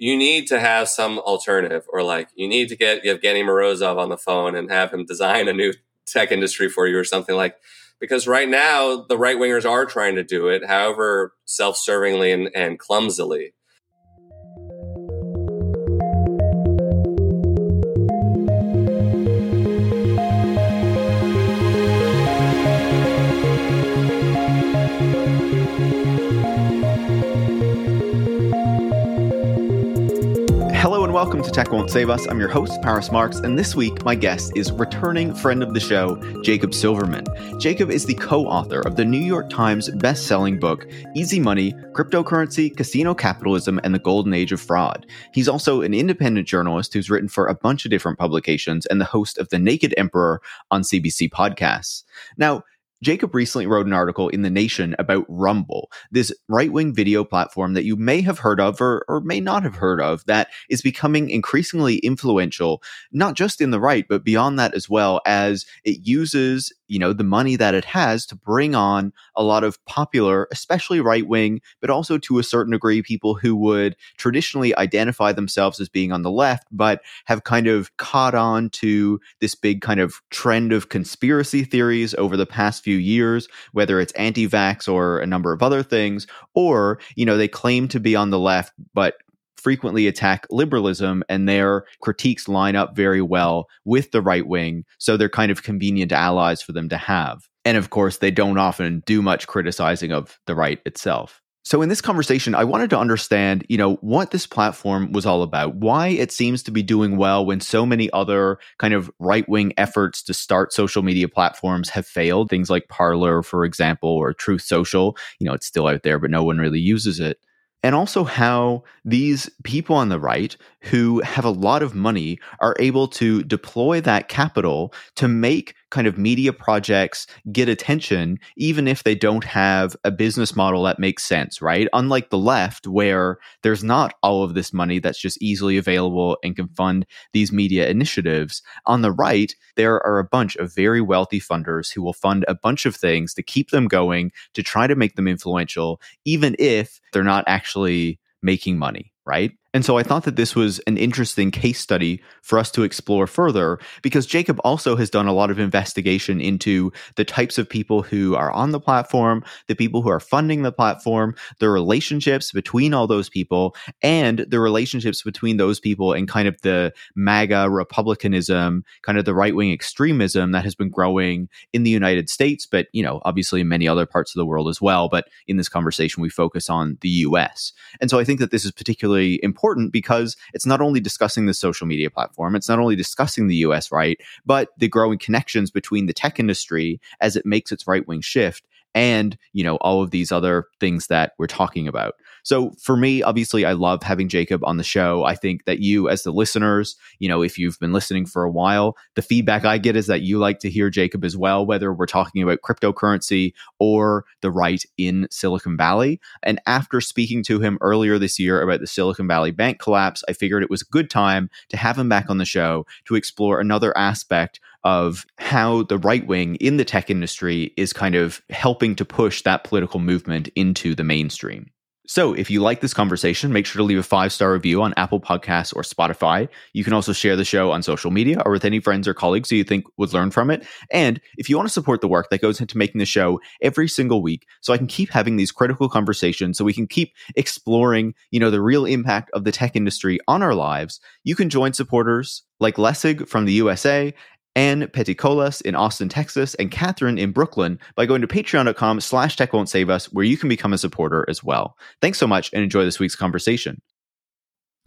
you need to have some alternative, or like you need to get Evgeny Morozov on the phone and have him design a new tech industry for you, or something like. Because right now the right wingers are trying to do it, however self-servingly and, and clumsily. Welcome to Tech Won't Save Us. I'm your host, Paris Marx, and this week my guest is returning friend of the show, Jacob Silverman. Jacob is the co author of the New York Times best selling book, Easy Money Cryptocurrency, Casino Capitalism, and the Golden Age of Fraud. He's also an independent journalist who's written for a bunch of different publications and the host of The Naked Emperor on CBC podcasts. Now, Jacob recently wrote an article in The Nation about Rumble, this right wing video platform that you may have heard of or, or may not have heard of that is becoming increasingly influential, not just in the right, but beyond that as well, as it uses you know the money that it has to bring on a lot of popular especially right wing but also to a certain degree people who would traditionally identify themselves as being on the left but have kind of caught on to this big kind of trend of conspiracy theories over the past few years whether it's anti-vax or a number of other things or you know they claim to be on the left but frequently attack liberalism and their critiques line up very well with the right wing. So they're kind of convenient allies for them to have. And of course, they don't often do much criticizing of the right itself. So in this conversation, I wanted to understand, you know, what this platform was all about, why it seems to be doing well when so many other kind of right-wing efforts to start social media platforms have failed. Things like Parler, for example, or Truth Social, you know, it's still out there, but no one really uses it and also how these people on the right who have a lot of money are able to deploy that capital to make kind of media projects get attention, even if they don't have a business model that makes sense, right? Unlike the left, where there's not all of this money that's just easily available and can fund these media initiatives. On the right, there are a bunch of very wealthy funders who will fund a bunch of things to keep them going, to try to make them influential, even if they're not actually making money, right? And so I thought that this was an interesting case study for us to explore further because Jacob also has done a lot of investigation into the types of people who are on the platform, the people who are funding the platform, the relationships between all those people, and the relationships between those people and kind of the MAGA republicanism, kind of the right wing extremism that has been growing in the United States, but, you know, obviously in many other parts of the world as well. But in this conversation, we focus on the US. And so I think that this is particularly important important because it's not only discussing the social media platform, it's not only discussing the US right, but the growing connections between the tech industry as it makes its right wing shift and you know all of these other things that we're talking about. So for me obviously i love having jacob on the show. I think that you as the listeners you know if you've been listening for a while the feedback i get is that you like to hear jacob as well whether we're talking about cryptocurrency or the right in silicon valley. And after speaking to him earlier this year about the silicon valley bank collapse i figured it was a good time to have him back on the show to explore another aspect of how the right wing in the tech industry is kind of helping to push that political movement into the mainstream. So, if you like this conversation, make sure to leave a five star review on Apple Podcasts or Spotify. You can also share the show on social media or with any friends or colleagues who you think would learn from it. And if you want to support the work that goes into making the show every single week, so I can keep having these critical conversations, so we can keep exploring, you know, the real impact of the tech industry on our lives, you can join supporters like Lessig from the USA Ann Petticolas in Austin, Texas, and Catherine in Brooklyn by going to patreon.com slash tech won't save us, where you can become a supporter as well. Thanks so much and enjoy this week's conversation.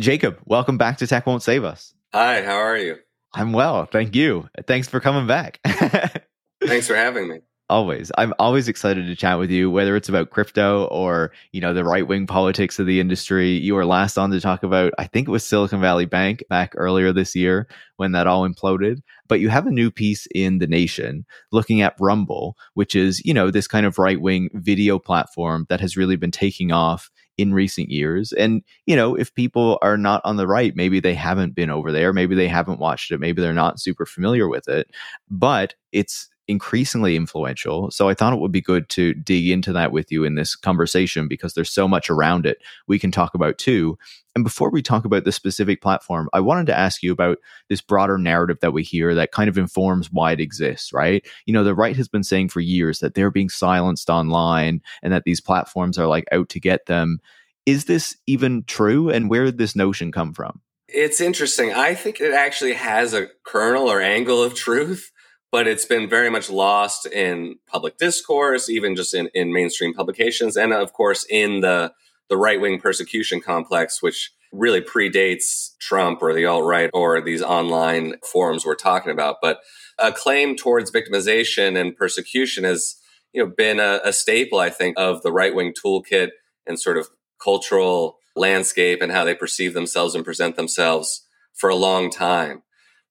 Jacob, welcome back to Tech Won't Save Us. Hi, how are you? I'm well. Thank you. Thanks for coming back. Thanks for having me always i'm always excited to chat with you whether it's about crypto or you know the right wing politics of the industry. You were last on to talk about i think it was silicon valley bank back earlier this year when that all imploded. But you have a new piece in the nation looking at rumble which is you know this kind of right wing video platform that has really been taking off in recent years. And, you know, if people are not on the right, maybe they haven't been over there, maybe they haven't watched it, maybe they're not super familiar with it, but it's increasingly influential. So I thought it would be good to dig into that with you in this conversation because there's so much around it we can talk about too. And before we talk about the specific platform, I wanted to ask you about this broader narrative that we hear that kind of informs why it exists, right? You know, the right has been saying for years that they're being silenced online and that these platforms are like out to get them. Is this even true? And where did this notion come from? It's interesting. I think it actually has a kernel or angle of truth, but it's been very much lost in public discourse, even just in, in mainstream publications, and of course in the the right wing persecution complex, which really predates Trump or the alt right or these online forums we're talking about. But a claim towards victimization and persecution has you know been a, a staple, I think, of the right wing toolkit and sort of cultural landscape and how they perceive themselves and present themselves for a long time.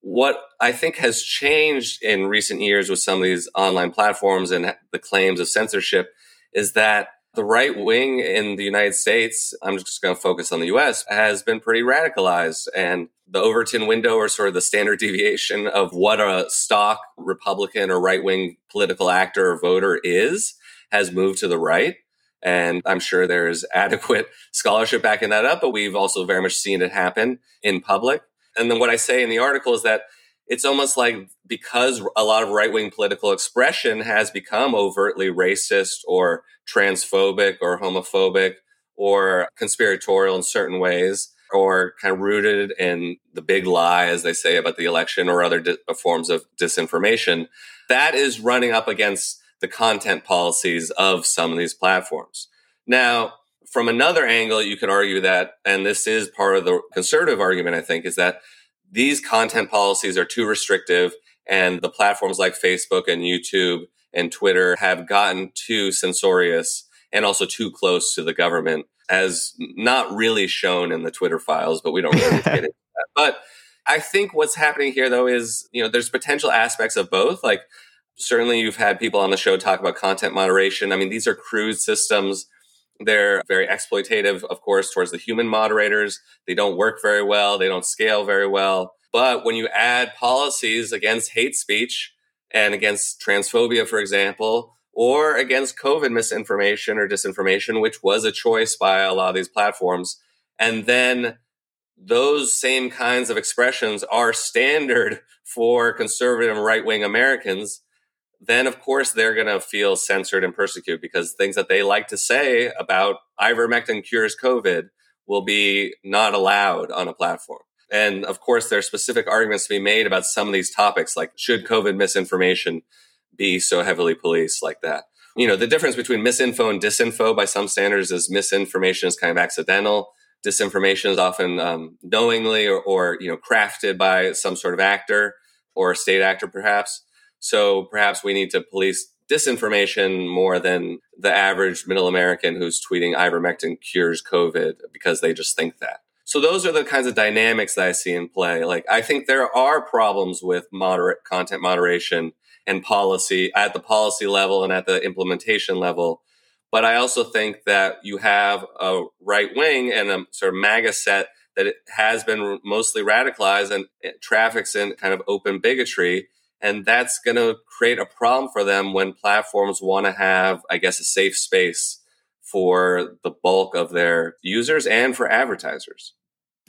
What I think has changed in recent years with some of these online platforms and the claims of censorship is that the right wing in the United States, I'm just going to focus on the US, has been pretty radicalized. And the Overton window, or sort of the standard deviation of what a stock Republican or right wing political actor or voter is, has moved to the right. And I'm sure there's adequate scholarship backing that up, but we've also very much seen it happen in public. And then what I say in the article is that it's almost like because a lot of right wing political expression has become overtly racist or transphobic or homophobic or conspiratorial in certain ways or kind of rooted in the big lie, as they say about the election or other di- uh, forms of disinformation, that is running up against the content policies of some of these platforms. Now, from another angle, you could argue that, and this is part of the conservative argument, I think, is that these content policies are too restrictive and the platforms like Facebook and YouTube and Twitter have gotten too censorious and also too close to the government as not really shown in the Twitter files, but we don't really get into that. But I think what's happening here though is, you know, there's potential aspects of both. Like certainly you've had people on the show talk about content moderation. I mean, these are crude systems they're very exploitative, of course, towards the human moderators. They don't work very well. They don't scale very well. But when you add policies against hate speech and against transphobia, for example, or against COVID misinformation or disinformation, which was a choice by a lot of these platforms, and then those same kinds of expressions are standard for conservative and right wing Americans, then of course they're going to feel censored and persecuted because things that they like to say about ivermectin cures COVID will be not allowed on a platform. And of course, there are specific arguments to be made about some of these topics, like should COVID misinformation be so heavily policed like that? You know, the difference between misinfo and disinfo by some standards is misinformation is kind of accidental. Disinformation is often um, knowingly or, or, you know, crafted by some sort of actor or state actor, perhaps. So perhaps we need to police disinformation more than the average middle American who's tweeting ivermectin cures COVID because they just think that. So those are the kinds of dynamics that I see in play. Like I think there are problems with moderate content moderation and policy at the policy level and at the implementation level. But I also think that you have a right wing and a sort of MAGA set that has been mostly radicalized and traffics in kind of open bigotry and that's going to create a problem for them when platforms want to have, I guess, a safe space for the bulk of their users and for advertisers.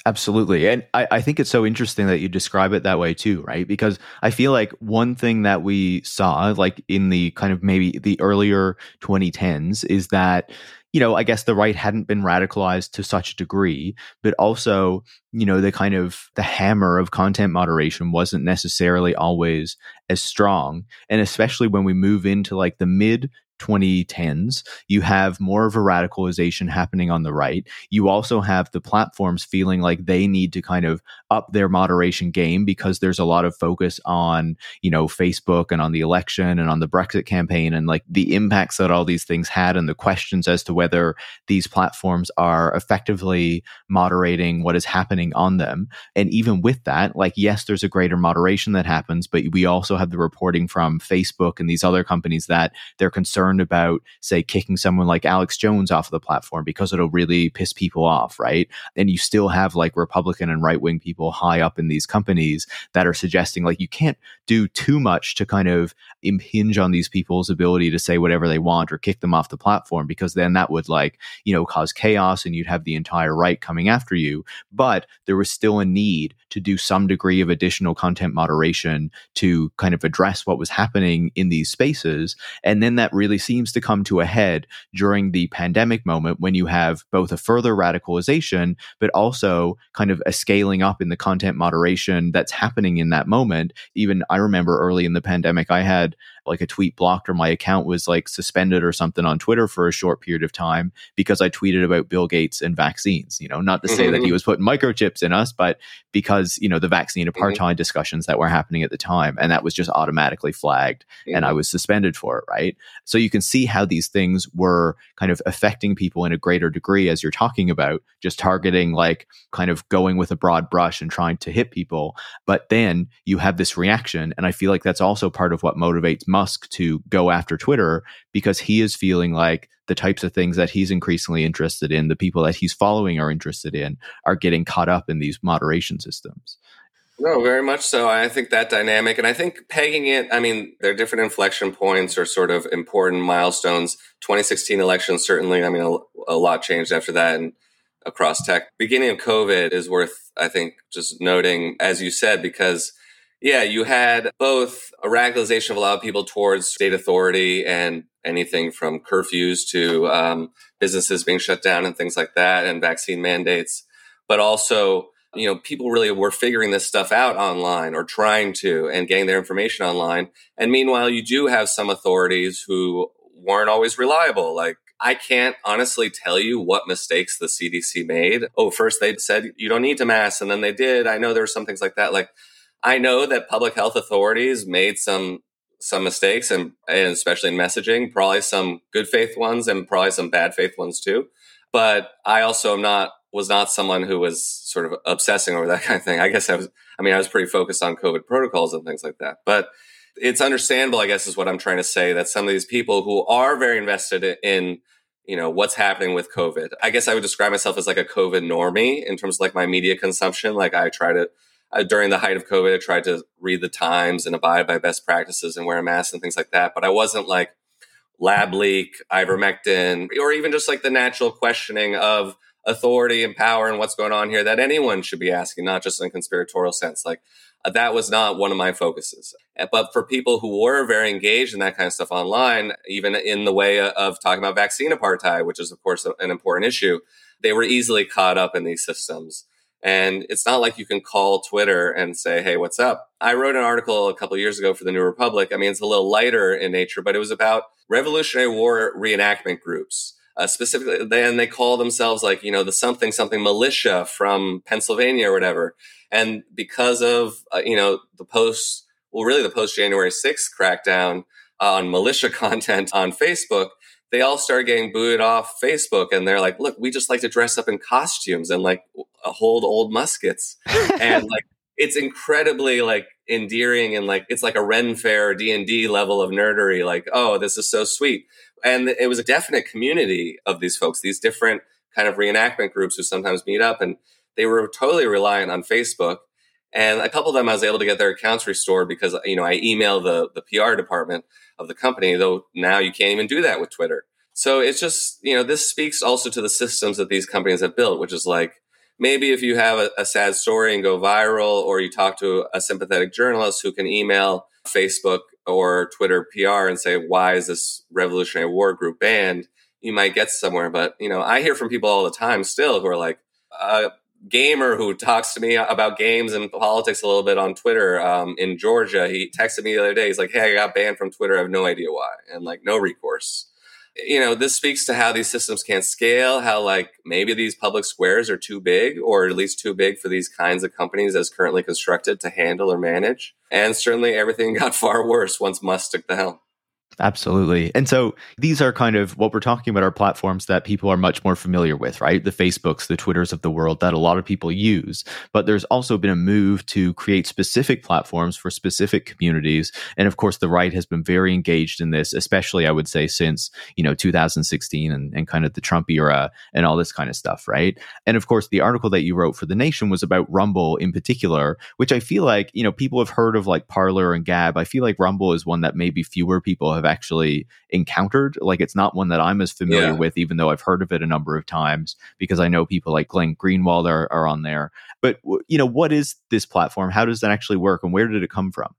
Absolutely. And I, I, think it's so interesting that you describe it that way too, right? Because I feel like one thing that we saw, like in the kind of maybe the earlier 2010s, is that you know, I guess the right hadn't been radicalized to such a degree, but also, you know, the kind of the hammer of content moderation wasn't necessarily always as strong. And especially when we move into like the mid 2010s, you have more of a radicalization happening on the right. You also have the platforms feeling like they need to kind of up their moderation game because there's a lot of focus on, you know, Facebook and on the election and on the Brexit campaign and like the impacts that all these things had and the questions as to whether these platforms are effectively moderating what is happening on them. And even with that, like, yes, there's a greater moderation that happens, but we also have the reporting from Facebook and these other companies that they're concerned concerned about, say, kicking someone like Alex Jones off of the platform because it'll really piss people off, right? And you still have like Republican and right wing people high up in these companies that are suggesting like you can't do too much to kind of impinge on these people's ability to say whatever they want or kick them off the platform because then that would like, you know, cause chaos and you'd have the entire right coming after you. But there was still a need to do some degree of additional content moderation to kind of address what was happening in these spaces. And then that really seems to come to a head during the pandemic moment when you have both a further radicalization, but also kind of a scaling up in the content moderation that's happening in that moment. Even I remember early in the pandemic, I had like a tweet blocked or my account was like suspended or something on Twitter for a short period of time because I tweeted about Bill Gates and vaccines. You know, not to say that he mm-hmm. was putting microchips in us, but because, you know, the vaccine mm-hmm. apartheid mm-hmm. discussions that were happening at the time. And that was just automatically flagged mm-hmm. and I was suspended for it. Right. So you can see how these things were kind of affecting people in a greater degree as you're talking about, just targeting like kind of going with a broad brush and trying to hit people. But then you have this reaction. And I feel like that's also part of what motivates Musk to go after Twitter because he is feeling like the types of things that he's increasingly interested in, the people that he's following are interested in, are getting caught up in these moderation systems. No, very much so. I think that dynamic, and I think pegging it, I mean, there are different inflection points or sort of important milestones. 2016 election, certainly, I mean, a, a lot changed after that and across tech. Beginning of COVID is worth, I think, just noting, as you said, because yeah, you had both a radicalization of a lot of people towards state authority and anything from curfews to um, businesses being shut down and things like that and vaccine mandates. But also, you know, people really were figuring this stuff out online or trying to and getting their information online. And meanwhile, you do have some authorities who weren't always reliable. Like, I can't honestly tell you what mistakes the CDC made. Oh, first they said you don't need to mask, and then they did. I know there were some things like that. Like, I know that public health authorities made some some mistakes and, and especially in messaging, probably some good faith ones and probably some bad faith ones too. But I also am not was not someone who was sort of obsessing over that kind of thing. I guess I was I mean I was pretty focused on COVID protocols and things like that. But it's understandable, I guess, is what I'm trying to say, that some of these people who are very invested in you know what's happening with covid i guess i would describe myself as like a covid normie in terms of like my media consumption like i try to uh, during the height of COVID, I tried to read the Times and abide by best practices and wear a mask and things like that. But I wasn't like lab leak, ivermectin, or even just like the natural questioning of authority and power and what's going on here that anyone should be asking, not just in a conspiratorial sense. Like uh, that was not one of my focuses. Uh, but for people who were very engaged in that kind of stuff online, even in the way of talking about vaccine apartheid, which is of course an important issue, they were easily caught up in these systems. And it's not like you can call Twitter and say, Hey, what's up? I wrote an article a couple years ago for the New Republic. I mean, it's a little lighter in nature, but it was about Revolutionary War reenactment groups. Uh, specifically, then they call themselves like, you know, the something something militia from Pennsylvania or whatever. And because of, uh, you know, the post, well, really the post January 6th crackdown on militia content on Facebook, they all started getting booted off Facebook and they're like, look, we just like to dress up in costumes and like hold old muskets. and like, it's incredibly like endearing and like, it's like a Ren Fair D and D level of nerdery. Like, oh, this is so sweet. And it was a definite community of these folks, these different kind of reenactment groups who sometimes meet up and they were totally reliant on Facebook. And a couple of them I was able to get their accounts restored because, you know, I emailed the, the PR department of the company, though now you can't even do that with Twitter. So it's just, you know, this speaks also to the systems that these companies have built, which is like maybe if you have a, a sad story and go viral, or you talk to a sympathetic journalist who can email Facebook or Twitter PR and say, why is this Revolutionary War group banned? You might get somewhere. But, you know, I hear from people all the time still who are like, a gamer who talks to me about games and politics a little bit on Twitter um, in Georgia. He texted me the other day. He's like, hey, I got banned from Twitter. I have no idea why. And like, no recourse you know, this speaks to how these systems can't scale, how like maybe these public squares are too big or at least too big for these kinds of companies as currently constructed to handle or manage. And certainly everything got far worse once Musk took the helm. Absolutely. And so these are kind of what we're talking about are platforms that people are much more familiar with, right? The Facebooks, the Twitters of the world that a lot of people use. But there's also been a move to create specific platforms for specific communities. And of course, the right has been very engaged in this, especially I would say since, you know, 2016 and, and kind of the Trump era and all this kind of stuff, right? And of course, the article that you wrote for The Nation was about Rumble in particular, which I feel like, you know, people have heard of like Parler and Gab. I feel like Rumble is one that maybe fewer people have have actually encountered. Like it's not one that I'm as familiar yeah. with, even though I've heard of it a number of times because I know people like Glenn Greenwald are, are on there. But you know, what is this platform? How does that actually work, and where did it come from?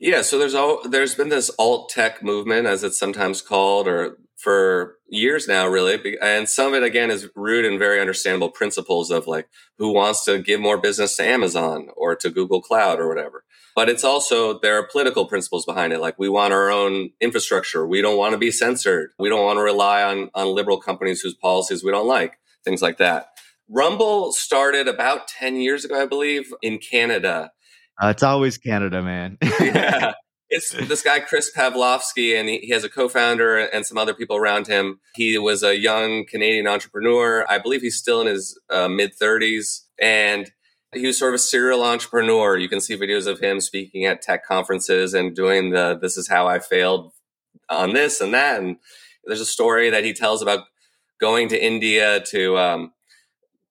Yeah, so there's all there's been this alt tech movement, as it's sometimes called, or for years now, really. And some of it, again, is rooted in very understandable principles of like who wants to give more business to Amazon or to Google Cloud or whatever. But it's also, there are political principles behind it. Like we want our own infrastructure. We don't want to be censored. We don't want to rely on, on liberal companies whose policies we don't like, things like that. Rumble started about 10 years ago, I believe, in Canada. Uh, it's always Canada, man. yeah. It's this guy, Chris Pavlovski, and he, he, has a co founder and some other people around him. He was a young Canadian entrepreneur. I believe he's still in his uh, mid 30s. And he was sort of a serial entrepreneur. You can see videos of him speaking at tech conferences and doing the this is how I failed on this and that. And there's a story that he tells about going to India to um,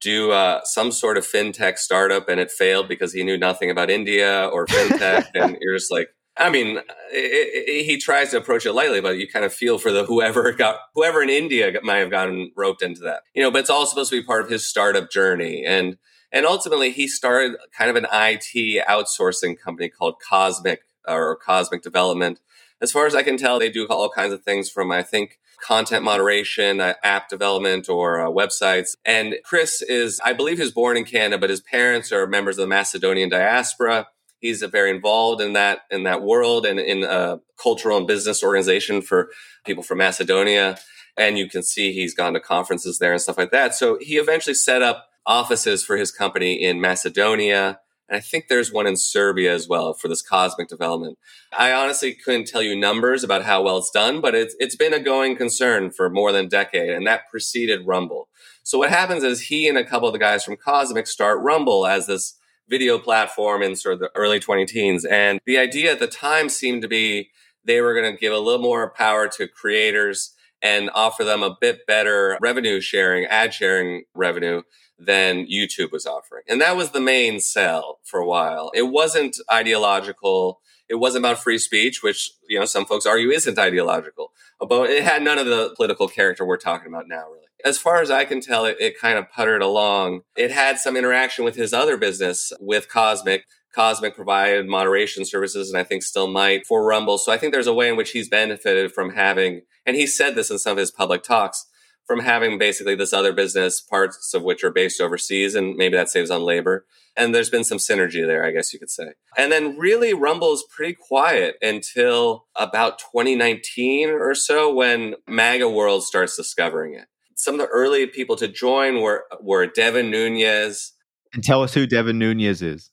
do uh, some sort of fintech startup and it failed because he knew nothing about India or fintech. and you're just like, I mean, it, it, he tries to approach it lightly, but you kind of feel for the whoever got whoever in India might have gotten roped into that, you know. But it's all supposed to be part of his startup journey, and and ultimately, he started kind of an IT outsourcing company called Cosmic or Cosmic Development. As far as I can tell, they do all kinds of things from, I think, content moderation, uh, app development, or uh, websites. And Chris is, I believe, he was born in Canada, but his parents are members of the Macedonian diaspora. He's very involved in that in that world and in a cultural and business organization for people from Macedonia. And you can see he's gone to conferences there and stuff like that. So he eventually set up offices for his company in Macedonia. And I think there's one in Serbia as well for this cosmic development. I honestly couldn't tell you numbers about how well it's done, but it's, it's been a going concern for more than a decade, and that preceded Rumble. So what happens is he and a couple of the guys from Cosmic start Rumble as this video platform in sort of the early 20 teens. And the idea at the time seemed to be they were going to give a little more power to creators and offer them a bit better revenue sharing, ad sharing revenue than YouTube was offering. And that was the main sell for a while. It wasn't ideological. It wasn't about free speech, which, you know, some folks argue isn't ideological. But it had none of the political character we're talking about now, really. As far as I can tell, it, it kind of puttered along. It had some interaction with his other business with Cosmic. Cosmic provided moderation services and I think still might for Rumble. So I think there's a way in which he's benefited from having, and he said this in some of his public talks, from having basically this other business, parts of which are based overseas, and maybe that saves on labor. And there's been some synergy there, I guess you could say. And then really Rumble is pretty quiet until about 2019 or so when MAGA World starts discovering it. Some of the early people to join were, were Devin Nunes. And tell us who Devin Nunes is.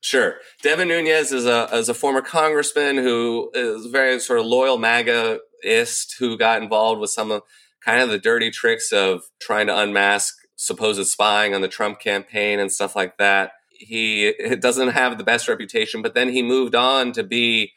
Sure. Devin Nunes is a, is a former congressman who is very sort of loyal MAGA-ist who got involved with some of kind of the dirty tricks of trying to unmask supposed spying on the Trump campaign and stuff like that. He doesn't have the best reputation, but then he moved on to be,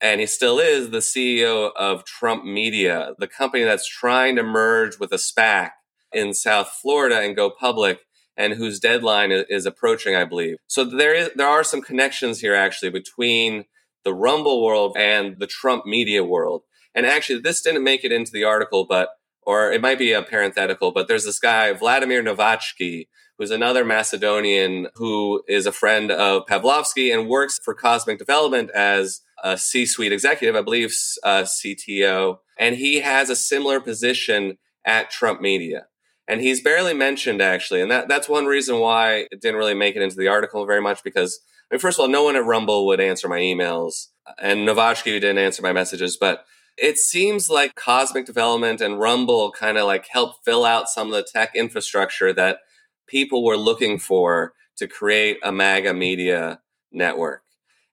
and he still is, the CEO of Trump Media, the company that's trying to merge with a SPAC in South Florida and go public and whose deadline is approaching, I believe. So there is there are some connections here actually between the Rumble world and the Trump media world. And actually, this didn't make it into the article, but or it might be a parenthetical, but there's this guy, Vladimir Novachki, who's another Macedonian who is a friend of Pavlovski and works for Cosmic Development as a C suite executive, I believe, uh, CTO. And he has a similar position at Trump Media. And he's barely mentioned actually. And that, that's one reason why it didn't really make it into the article very much because, I mean, first of all, no one at Rumble would answer my emails and Novachki didn't answer my messages, but it seems like Cosmic Development and Rumble kind of like help fill out some of the tech infrastructure that people were looking for to create a MAGA media network.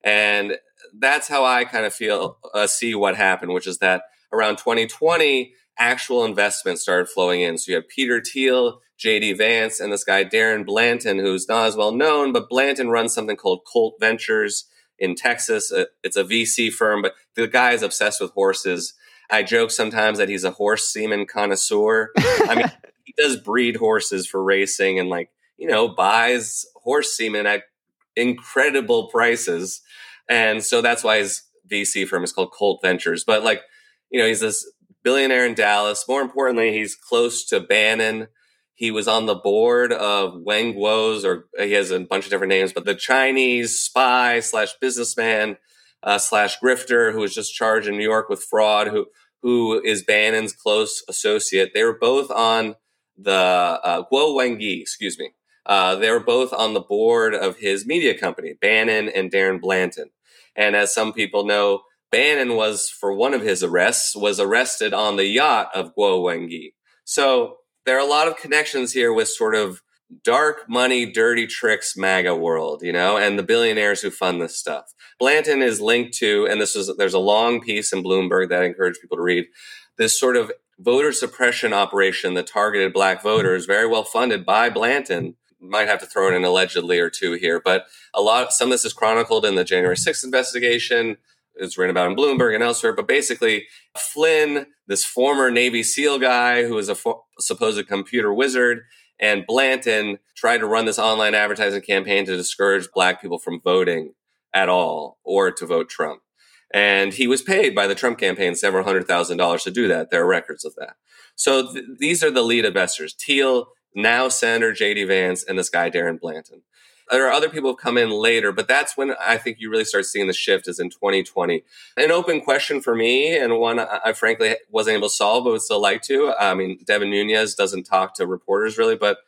And that's how I kind of feel uh, see what happened, which is that around 2020, actual investment started flowing in. So you have Peter Thiel, JD Vance, and this guy Darren Blanton, who's not as well known, but Blanton runs something called Colt Ventures in Texas. Uh, it's a VC firm, but the guy is obsessed with horses. I joke sometimes that he's a horse semen connoisseur. I mean, he does breed horses for racing and like, you know, buys horse semen at incredible prices. And so that's why his VC firm is called Colt Ventures. But like, you know, he's this billionaire in Dallas. More importantly, he's close to Bannon. He was on the board of Wang Guo's, or he has a bunch of different names, but the Chinese spy slash businessman uh, slash grifter who was just charged in New York with fraud, who who is Bannon's close associate. They were both on the uh, Guo Wengui, excuse me. Uh, they were both on the board of his media company, Bannon and Darren Blanton. And as some people know, Bannon was for one of his arrests was arrested on the yacht of Guo Wengui. So there are a lot of connections here with sort of dark money, dirty tricks MAGA world, you know, and the billionaires who fund this stuff. Blanton is linked to, and this is there's a long piece in Bloomberg that I encourage people to read. This sort of voter suppression operation that targeted black voters, very well funded by Blanton. Might have to throw in an allegedly or two here, but a lot some of this is chronicled in the January 6th investigation. It's written about in Bloomberg and elsewhere. But basically, Flynn, this former Navy SEAL guy who is a fo- supposed computer wizard, and Blanton tried to run this online advertising campaign to discourage black people from voting at all or to vote Trump. And he was paid by the Trump campaign several hundred thousand dollars to do that. There are records of that. So th- these are the lead investors Thiel, now Senator J.D. Vance, and this guy, Darren Blanton. There are other people who come in later, but that's when I think you really start seeing the shift is in 2020. An open question for me, and one I, frankly wasn't able to solve, but would still like to. I mean, Devin Nunes doesn't talk to reporters really, but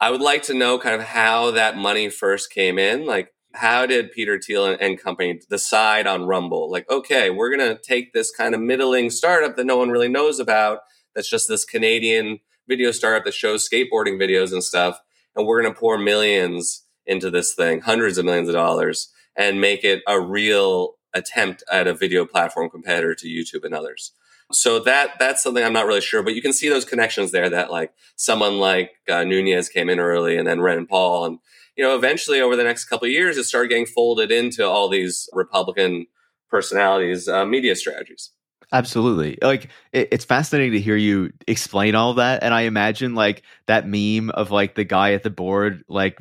I would like to know kind of how that money first came in. Like, how did Peter Thiel and, and company decide on Rumble? Like, okay, we're going to take this kind of middling startup that no one really knows about. That's just this Canadian video startup that shows skateboarding videos and stuff. And we're going to pour millions into this thing, hundreds of millions of dollars, and make it a real attempt at a video platform competitor to YouTube and others. So that that's something I'm not really sure, but you can see those connections there. That like someone like uh, Nunes came in early, and then Rand Paul, and you know eventually over the next couple of years, it started getting folded into all these Republican personalities' uh, media strategies. Absolutely. Like it, it's fascinating to hear you explain all that. And I imagine like that meme of like the guy at the board, like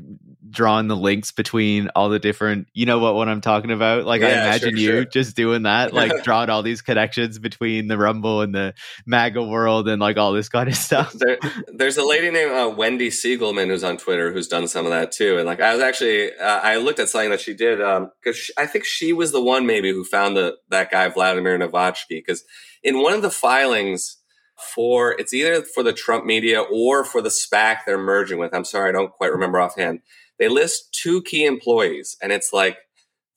drawing the links between all the different, you know what, what I'm talking about? Like yeah, I imagine sure, you sure. just doing that, like drawing all these connections between the Rumble and the MAGA world and like all this kind of stuff. There, there's a lady named uh, Wendy Siegelman who's on Twitter who's done some of that too. And like I was actually, uh, I looked at something that she did because um, I think she was the one maybe who found the, that guy, Vladimir Novachki, because because in one of the filings for it's either for the Trump media or for the SPAC they're merging with. I'm sorry, I don't quite remember offhand. They list two key employees, and it's like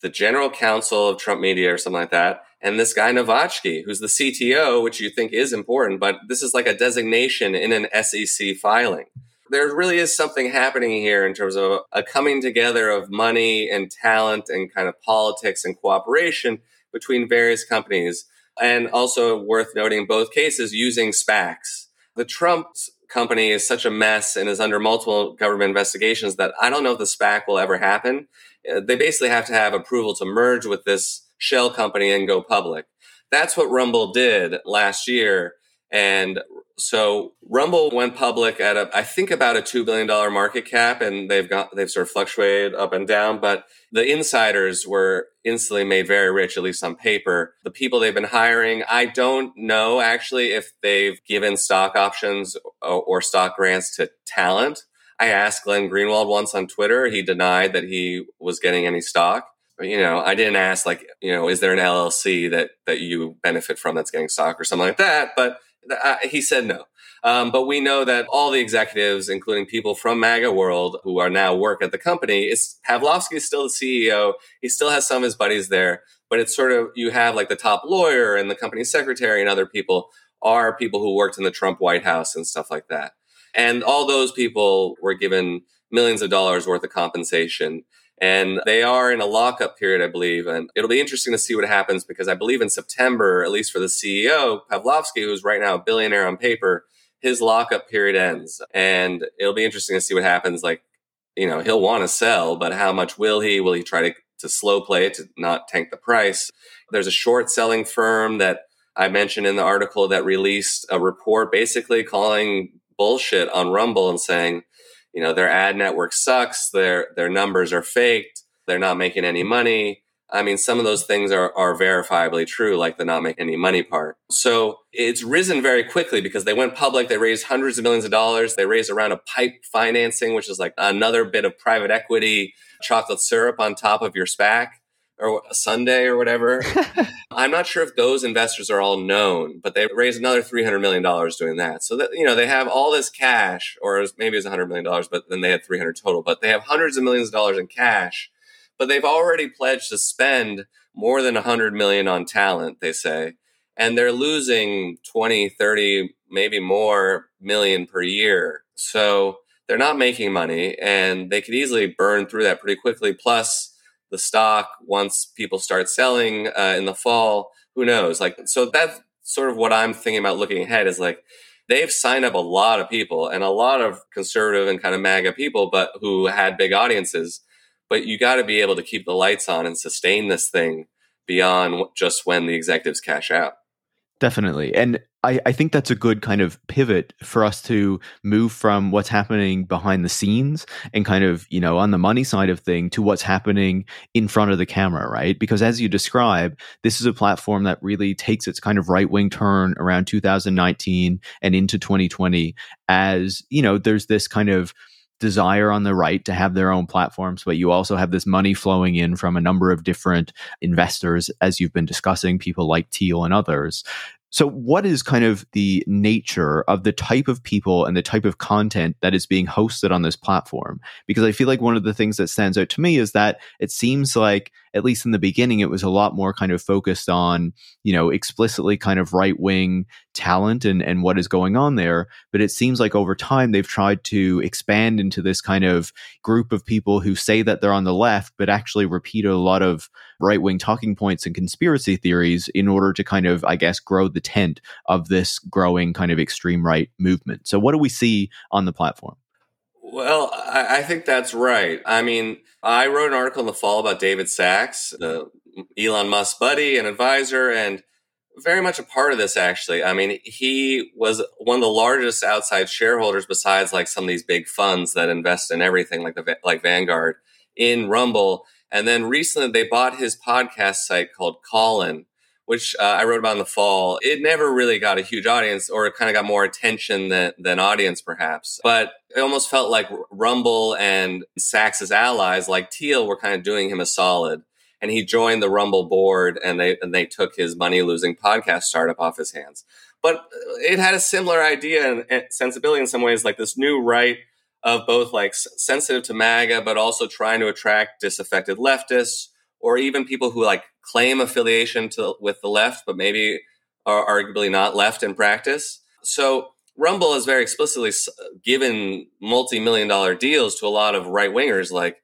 the general counsel of Trump media or something like that, and this guy Novachki, who's the CTO, which you think is important, but this is like a designation in an SEC filing. There really is something happening here in terms of a coming together of money and talent and kind of politics and cooperation between various companies and also worth noting in both cases using SPACs. The Trump company is such a mess and is under multiple government investigations that I don't know if the SPAC will ever happen. Uh, they basically have to have approval to merge with this shell company and go public. That's what Rumble did last year. And so Rumble went public at a, I think about a two billion dollar market cap, and they've got they've sort of fluctuated up and down. But the insiders were instantly made very rich, at least on paper. The people they've been hiring, I don't know actually if they've given stock options or, or stock grants to talent. I asked Glenn Greenwald once on Twitter. He denied that he was getting any stock. You know, I didn't ask like, you know, is there an LLC that that you benefit from that's getting stock or something like that? But uh, he said no. Um, but we know that all the executives, including people from MAGA world who are now work at the company, is Pavlovski is still the CEO. He still has some of his buddies there, but it's sort of you have like the top lawyer and the company secretary and other people are people who worked in the Trump White House and stuff like that. And all those people were given millions of dollars worth of compensation And they are in a lockup period, I believe. And it'll be interesting to see what happens because I believe in September, at least for the CEO, Pavlovski, who's right now a billionaire on paper, his lockup period ends. And it'll be interesting to see what happens. Like, you know, he'll want to sell, but how much will he? Will he try to, to slow play to not tank the price? There's a short selling firm that I mentioned in the article that released a report basically calling bullshit on Rumble and saying, you know, their ad network sucks, their their numbers are faked, they're not making any money. I mean, some of those things are, are verifiably true, like the not making any money part. So it's risen very quickly because they went public. They raised hundreds of millions of dollars. They raised around a pipe financing, which is like another bit of private equity chocolate syrup on top of your SPAC or a sundae or whatever. I'm not sure if those investors are all known, but they raised another $300 million doing that. So that, you know, they have all this cash, or maybe it's $100 million, but then they had 300 total, but they have hundreds of millions of dollars in cash, but they've already pledged to spend more than 100 million on talent, they say. And they're losing 20, 30, maybe more million per year. So they're not making money and they could easily burn through that pretty quickly. Plus, the stock once people start selling uh, in the fall. Who knows? Like, so that's sort of what I'm thinking about looking ahead is like, they've signed up a lot of people and a lot of conservative and kind of MAGA people, but who had big audiences. But you got to be able to keep the lights on and sustain this thing beyond just when the executives cash out. Definitely. And I, I think that's a good kind of pivot for us to move from what's happening behind the scenes and kind of, you know, on the money side of thing to what's happening in front of the camera, right? Because as you describe, this is a platform that really takes its kind of right wing turn around 2019 and into 2020 as, you know, there's this kind of desire on the right to have their own platforms, but you also have this money flowing in from a number of different investors, as you've been discussing, people like Thiel and others. So, what is kind of the nature of the type of people and the type of content that is being hosted on this platform? Because I feel like one of the things that stands out to me is that it seems like, at least in the beginning, it was a lot more kind of focused on, you know, explicitly kind of right wing talent and, and what is going on there. But it seems like over time, they've tried to expand into this kind of group of people who say that they're on the left, but actually repeat a lot of right wing talking points and conspiracy theories in order to kind of, I guess, grow the tent of this growing kind of extreme right movement. So, what do we see on the platform? Well, I, I think that's right. I mean, I wrote an article in the fall about David Sacks, the Elon Musk buddy and advisor, and very much a part of this actually. I mean, he was one of the largest outside shareholders besides like some of these big funds that invest in everything like the like Vanguard in Rumble. And then recently they bought his podcast site called Callin, which uh, I wrote about in the fall. It never really got a huge audience or it kind of got more attention than, than audience perhaps. But it almost felt like Rumble and Sacks's allies like Thiel, were kind of doing him a solid. And he joined the Rumble board and they, and they took his money losing podcast startup off his hands. But uh, it had a similar idea and sensibility in some ways, like this new right of both like sensitive to MAGA, but also trying to attract disaffected leftists or even people who like claim affiliation to with the left, but maybe are arguably not left in practice. So Rumble has very explicitly given multi-million dollar deals to a lot of right wingers. Like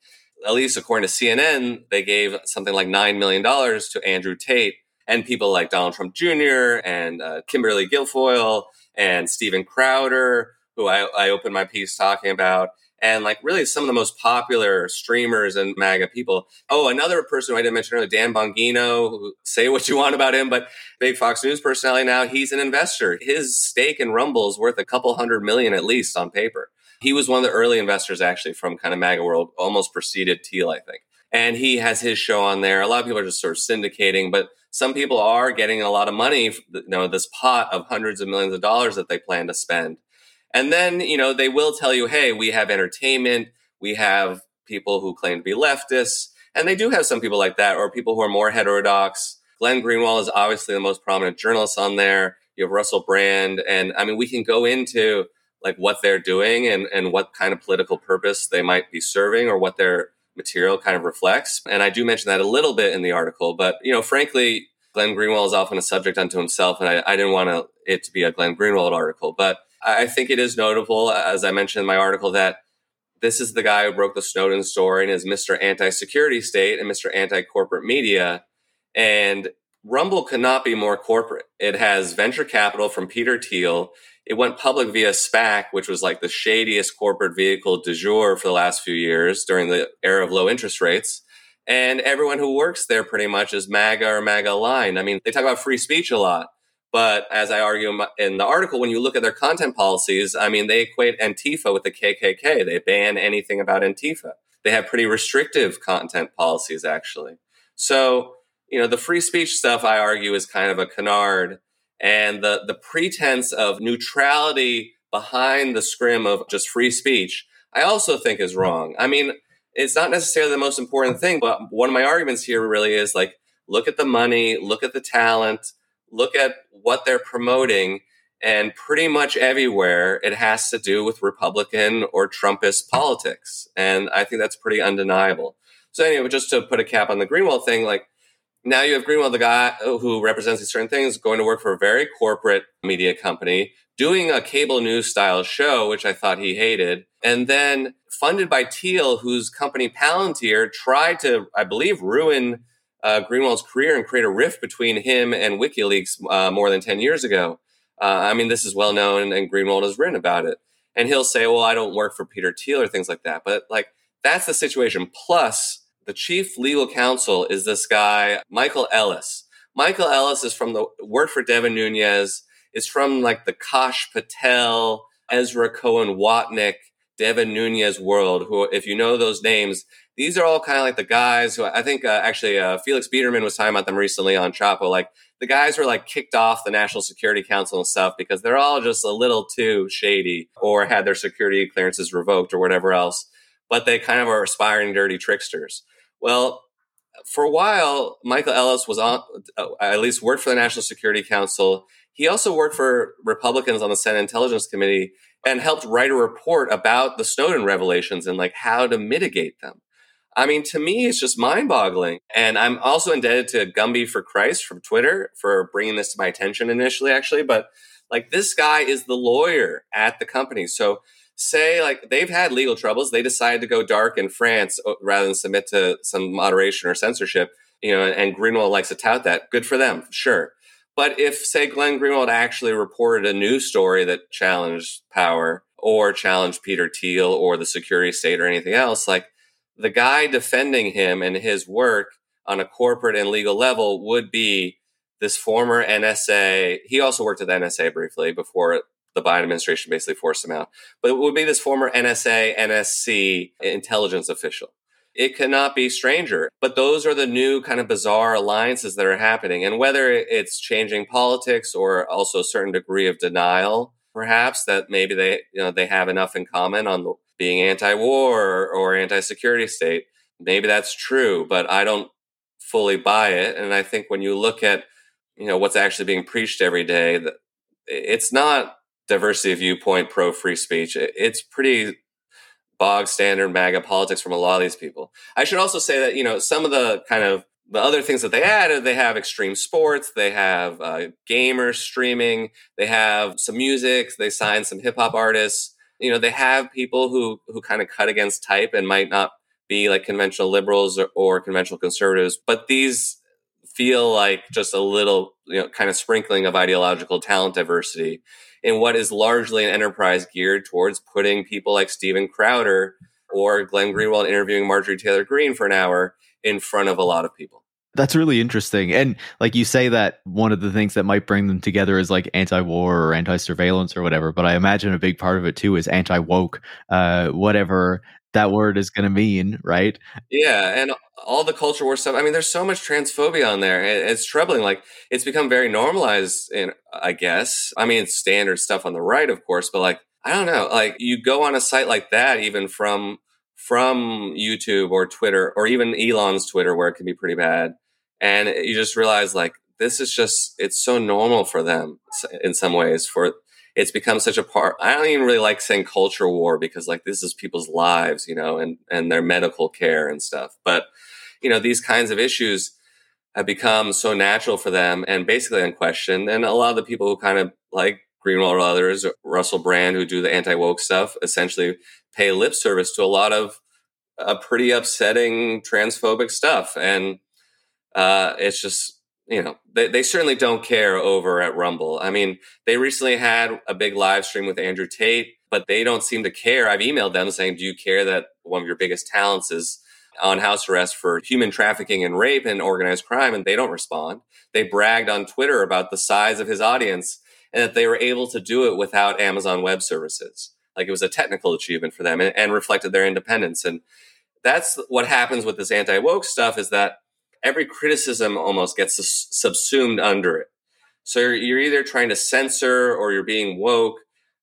at least according to CNN, they gave something like nine million dollars to Andrew Tate and people like Donald Trump Jr. and uh, Kimberly Guilfoyle and Steven Crowder who I, I opened my piece talking about, and like really some of the most popular streamers and MAGA people. Oh, another person who I didn't mention earlier, Dan Bongino, say what you want about him, but big Fox News personality now, he's an investor. His stake in Rumble is worth a couple hundred million at least on paper. He was one of the early investors actually from kind of MAGA world, almost preceded Thiel, I think. And he has his show on there. A lot of people are just sort of syndicating, but some people are getting a lot of money, you know, this pot of hundreds of millions of dollars that they plan to spend and then, you know, they will tell you, hey, we have entertainment, we have people who claim to be leftists, and they do have some people like that, or people who are more heterodox. Glenn Greenwald is obviously the most prominent journalist on there. You have Russell Brand, and I mean, we can go into like what they're doing and, and what kind of political purpose they might be serving or what their material kind of reflects. And I do mention that a little bit in the article, but you know, frankly, Glenn Greenwald is often a subject unto himself, and I, I didn't want to, it to be a Glenn Greenwald article. But I think it is notable, uh, as I mentioned in my article, that this is the guy who broke the Snowden story and is Mr. Anti Security State and Mr. Anti Corporate Media. And Rumble could not be more corporate. It has venture capital from Peter Thiel. It went public via SPAC, which was like the shadiest corporate vehicle du jour for the last few years during the era of low interest rates. And everyone who works there pretty much is MAGA or MAGA aligned. I mean, they talk about free speech a lot. But as I argue in the article, when you look at their content policies, I mean, they equate Antifa with the KKK. They ban anything about Antifa. They have pretty restrictive content policies, actually. So, you know, the free speech stuff, I argue, is kind of a canard. And the, the pretense of neutrality behind the scrim of just free speech, I also think is wrong. I mean, it's not necessarily the most important thing, but one of my arguments here really is like, look at the money, look at the talent, look at what they're promoting, and pretty much everywhere it has to do with Republican or Trumpist politics. And I think that's pretty undeniable. So, anyway, just to put a cap on the Greenwald thing, like now you have Greenwald, the guy who represents these certain things, going to work for a very corporate media company, doing a cable news style show, which I thought he hated, and then funded by Thiel, whose company Palantir tried to, I believe, ruin uh, Greenwald's career and create a rift between him and WikiLeaks uh, more than 10 years ago. Uh, I mean, this is well known, and Greenwald has written about it. And he'll say, well, I don't work for Peter Thiel or things like that. But like, that's the situation. Plus, the chief legal counsel is this guy, Michael Ellis. Michael Ellis is from the worked for Devin Nunes, is from like the Kash Patel, Ezra Cohen Watnick, Devin Nunes world, who, if you know those names, these are all kind of like the guys who I think uh, actually uh, Felix Biederman was talking about them recently on Chapo. Like the guys were like kicked off the National Security Council and stuff because they're all just a little too shady or had their security clearances revoked or whatever else. But they kind of are aspiring dirty tricksters. Well, for a while, Michael Ellis was on, uh, at least worked for the National Security Council. He also worked for Republicans on the Senate Intelligence Committee and helped write a report about the Snowden revelations and like how to mitigate them. I mean, to me, it's just mind boggling. And I'm also indebted to Gumby for Christ from Twitter for bringing this to my attention initially, actually. But like, this guy is the lawyer at the company. So, say like they've had legal troubles, they decided to go dark in France uh, rather than submit to some moderation or censorship, you know, and Greenwald likes to tout that. Good for them, sure. But if, say, Glenn Greenwald actually reported a news story that challenged power or challenged Peter Thiel or the security state or anything else, like, the guy defending him and his work on a corporate and legal level would be this former NSA. He also worked at the NSA briefly before the Biden administration basically forced him out. But it would be this former NSA, NSC intelligence official. It cannot be stranger. But those are the new kind of bizarre alliances that are happening. And whether it's changing politics or also a certain degree of denial, perhaps that maybe they, you know, they have enough in common on being anti-war or anti-security state. Maybe that's true, but I don't fully buy it. And I think when you look at you know what's actually being preached every day, it's not diversity of viewpoint, pro free speech. It's pretty bog standard MAGA politics from a lot of these people. I should also say that you know some of the kind of the other things that they added, they have extreme sports, they have uh, gamers streaming, they have some music, they sign some hip hop artists you know they have people who who kind of cut against type and might not be like conventional liberals or, or conventional conservatives but these feel like just a little you know kind of sprinkling of ideological talent diversity in what is largely an enterprise geared towards putting people like Steven Crowder or Glenn Greenwald interviewing Marjorie Taylor Greene for an hour in front of a lot of people. That's really interesting. And like you say that one of the things that might bring them together is like anti-war or anti-surveillance or whatever, but I imagine a big part of it too is anti-woke, uh, whatever that word is going to mean, right? Yeah, and all the culture war stuff. I mean, there's so much transphobia on there. It's troubling. Like it's become very normalized in I guess. I mean, standard stuff on the right, of course, but like I don't know, like you go on a site like that even from from YouTube or Twitter or even Elon's Twitter where it can be pretty bad and you just realize like this is just it's so normal for them in some ways for it's become such a part i don't even really like saying culture war because like this is people's lives you know and and their medical care and stuff but you know these kinds of issues have become so natural for them and basically unquestioned and a lot of the people who kind of like Greenwald or others, Russell Brand, who do the anti woke stuff, essentially pay lip service to a lot of a pretty upsetting transphobic stuff. And uh, it's just, you know, they, they certainly don't care over at Rumble. I mean, they recently had a big live stream with Andrew Tate, but they don't seem to care. I've emailed them saying, Do you care that one of your biggest talents is on house arrest for human trafficking and rape and organized crime? And they don't respond. They bragged on Twitter about the size of his audience and that they were able to do it without Amazon Web Services. Like it was a technical achievement for them and, and reflected their independence. And that's what happens with this anti woke stuff is that every criticism almost gets subsumed under it. So you're, you're either trying to censor or you're being woke,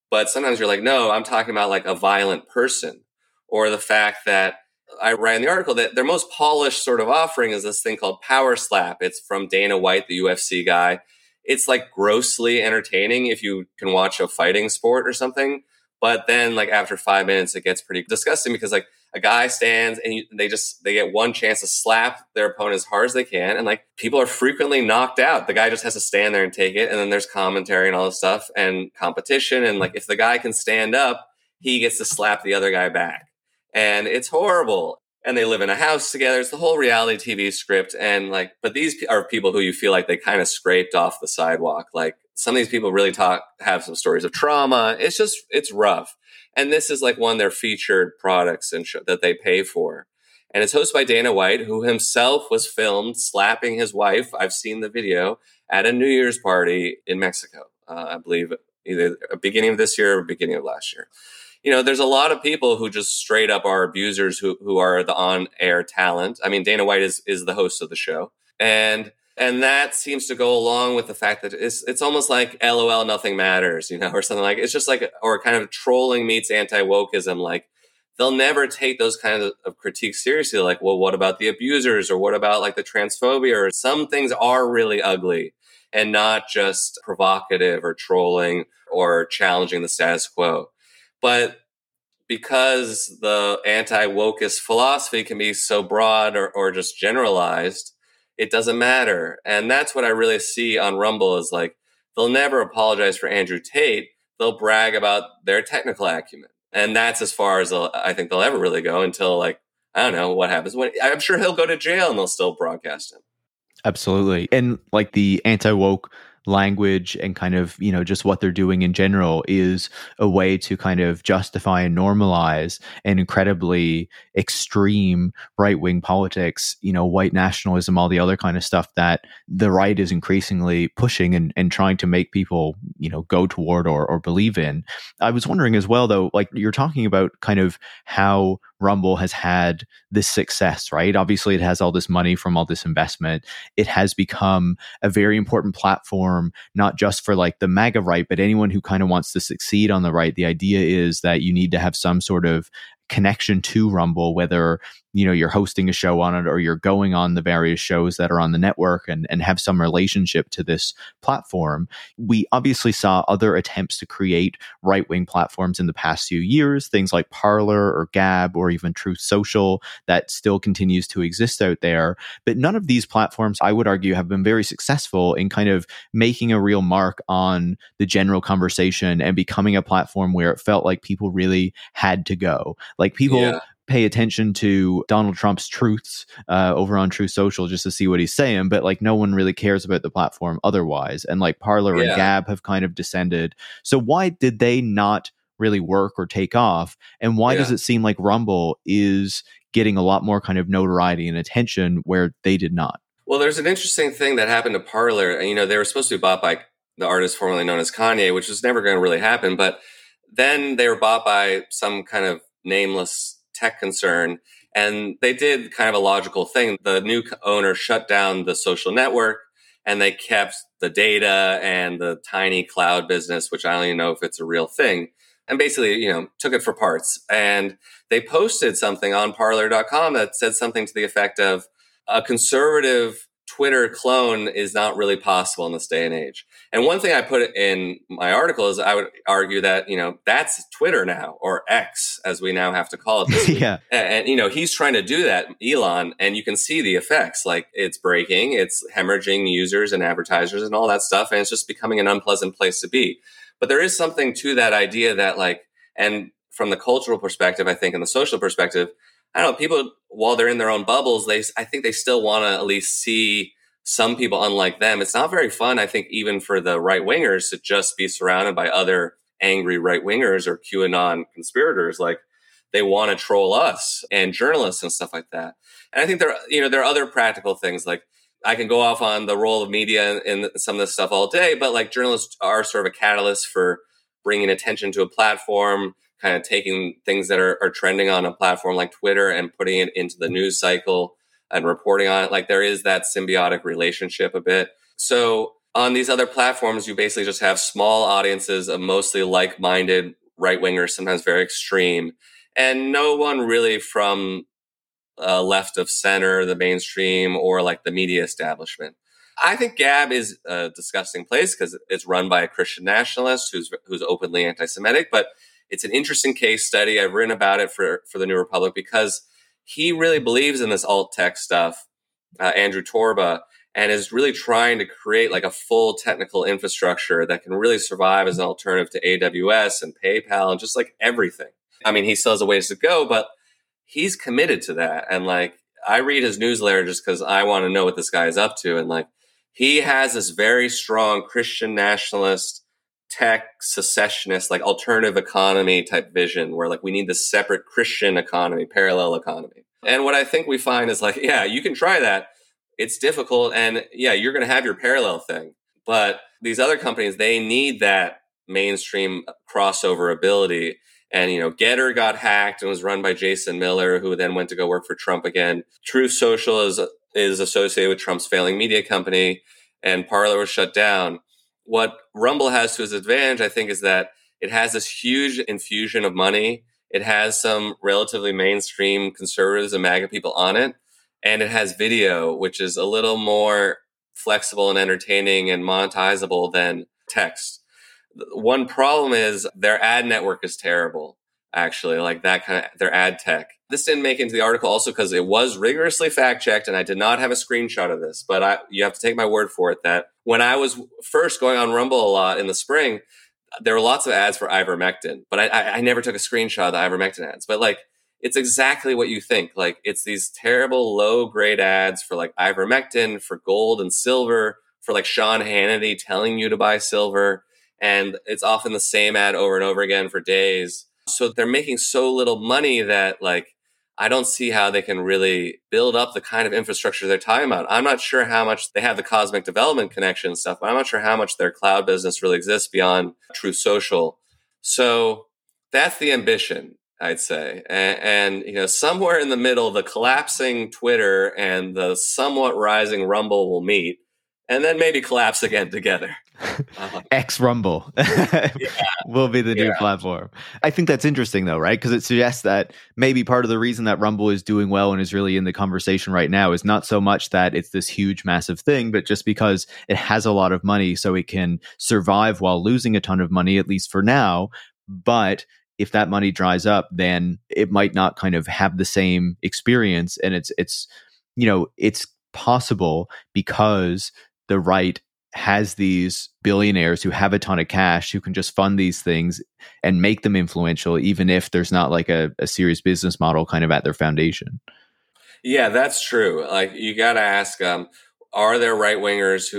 but sometimes you're like, no, I'm talking about like a violent person or the fact that I ran the article that their most polished sort of offering is this thing called Power Slap. It's from Dana White, the UFC guy. It's like grossly entertaining if you can watch a fighting sport or something. But then, like after five minutes, it gets pretty disgusting because like a guy stands and they just they get one chance to slap their opponent as hard as they can, and like people are frequently knocked out. The guy just has to stand there and take it, and then there's commentary and all this stuff and competition, and like if the guy can stand up, he gets to slap the other guy back, and it's horrible. And they live in a house together. It's the whole reality TV script, and like, but these are people who you feel like they kind of scraped off the sidewalk. Like some of these people really talk have some stories of trauma. It's just it's rough. And this is like one of their featured products and that they pay for. And it's hosted by Dana White, who himself was filmed slapping his wife. I've seen the video at a New Year's party in Mexico. Uh, I believe either beginning of this year or beginning of last year. You know, there's a lot of people who just straight up are abusers who who are the on air talent. I mean, Dana White is is the host of the show, and and that seems to go along with the fact that it's it's almost like LOL nothing matters, you know, or something like it's just like or kind of trolling meets anti wokeism. Like they'll never take those kinds of, of critiques seriously. Like, well, what about the abusers, or what about like the transphobia, or some things are really ugly and not just provocative or trolling or challenging the status quo, but because the anti wokeist philosophy can be so broad or, or just generalized it doesn't matter. And that's what I really see on Rumble is like they'll never apologize for Andrew Tate. They'll brag about their technical acumen. And that's as far as I think they'll ever really go until like, I don't know what happens. When, I'm sure he'll go to jail and they'll still broadcast him. Absolutely. And like the anti woke language and kind of you know just what they're doing in general is a way to kind of justify and normalize an incredibly extreme right wing politics you know white nationalism all the other kind of stuff that the right is increasingly pushing and, and trying to make people you know go toward or, or believe in. I was wondering as well though like you're talking about kind of how Rumble has had this success, right? Obviously, it has all this money from all this investment. It has become a very important platform, not just for like the MAGA right, but anyone who kind of wants to succeed on the right. The idea is that you need to have some sort of connection to Rumble, whether you know you're hosting a show on it or you're going on the various shows that are on the network and, and have some relationship to this platform. We obviously saw other attempts to create right wing platforms in the past few years, things like Parler or Gab or even Truth Social that still continues to exist out there. But none of these platforms, I would argue, have been very successful in kind of making a real mark on the general conversation and becoming a platform where it felt like people really had to go. Like people yeah pay attention to Donald Trump's truths uh, over on Truth Social just to see what he's saying, but like no one really cares about the platform otherwise. And like Parler yeah. and Gab have kind of descended. So why did they not really work or take off? And why yeah. does it seem like Rumble is getting a lot more kind of notoriety and attention where they did not? Well, there's an interesting thing that happened to Parler. You know, they were supposed to be bought by the artist formerly known as Kanye, which was never going to really happen. But then they were bought by some kind of nameless tech concern. And they did kind of a logical thing. The new owner shut down the social network and they kept the data and the tiny cloud business, which I don't even know if it's a real thing. And basically, you know, took it for parts. And they posted something on parler.com that said something to the effect of a conservative Twitter clone is not really possible in this day and age. And one thing I put in my article is I would argue that, you know, that's Twitter now or X as we now have to call it. yeah. And, and, you know, he's trying to do that, Elon, and you can see the effects. Like it's breaking, it's hemorrhaging users and advertisers and all that stuff. And it's just becoming an unpleasant place to be. But there is something to that idea that like, and from the cultural perspective, I think, and the social perspective, I don't know, people, while they're in their own bubbles, they, I think they still want to at least see some people unlike them. It's not very fun, I think, even for the right wingers to just be surrounded by other angry right wingers or QAnon conspirators. Like they want to troll us and journalists and stuff like that. And I think there, you know, there are other practical things like I can go off on the role of media in some of this stuff all day, but like journalists are sort of a catalyst for bringing attention to a platform, kind of taking things that are, are trending on a platform like Twitter and putting it into the news cycle and reporting on it. Like there is that symbiotic relationship a bit. So on these other platforms, you basically just have small audiences of mostly like minded right wingers, sometimes very extreme, and no one really from uh, left of center, the mainstream, or like the media establishment. I think Gab is a disgusting place because it's run by a Christian nationalist who's who's openly anti-Semitic. But it's an interesting case study. I've written about it for for the New Republic because he really believes in this alt tech stuff, uh, Andrew Torba, and is really trying to create like a full technical infrastructure that can really survive as an alternative to AWS and PayPal and just like everything. I mean, he still has a ways to go, but he's committed to that. And like, I read his newsletter just because I want to know what this guy is up to. And like, he has this very strong Christian nationalist, tech secessionist, like alternative economy type vision where like we need this separate Christian economy, parallel economy. And what I think we find is like, yeah, you can try that it's difficult and yeah, you're going to have your parallel thing. But these other companies, they need that mainstream crossover ability. And, you know, Getter got hacked and was run by Jason Miller, who then went to go work for Trump again. Truth Social is, is associated with Trump's failing media company and Parler was shut down. What Rumble has to its advantage, I think, is that it has this huge infusion of money. It has some relatively mainstream conservatives and MAGA people on it and it has video, which is a little more flexible and entertaining and monetizable than text. One problem is their ad network is terrible, actually, like that kind of their ad tech. This didn't make into the article also because it was rigorously fact checked and I did not have a screenshot of this, but I, you have to take my word for it that when I was first going on Rumble a lot in the spring, there were lots of ads for ivermectin, but I, I, I never took a screenshot of the ivermectin ads. But like it's exactly what you think. Like it's these terrible low grade ads for like ivermectin, for gold and silver, for like Sean Hannity telling you to buy silver. And it's often the same ad over and over again for days. So they're making so little money that like, I don't see how they can really build up the kind of infrastructure they're talking about. I'm not sure how much they have the cosmic development connection stuff, but I'm not sure how much their cloud business really exists beyond Truth Social. So that's the ambition. I'd say. And, and, you know, somewhere in the middle, the collapsing Twitter and the somewhat rising Rumble will meet and then maybe collapse again together. Uh-huh. X Rumble yeah. will be the new yeah. platform. I think that's interesting though, right? Because it suggests that maybe part of the reason that Rumble is doing well and is really in the conversation right now is not so much that it's this huge, massive thing, but just because it has a lot of money so it can survive while losing a ton of money, at least for now. But if that money dries up, then it might not kind of have the same experience. And it's it's you know it's possible because the right has these billionaires who have a ton of cash who can just fund these things and make them influential, even if there's not like a, a serious business model kind of at their foundation. Yeah, that's true. Like you got to ask, um, are there right wingers,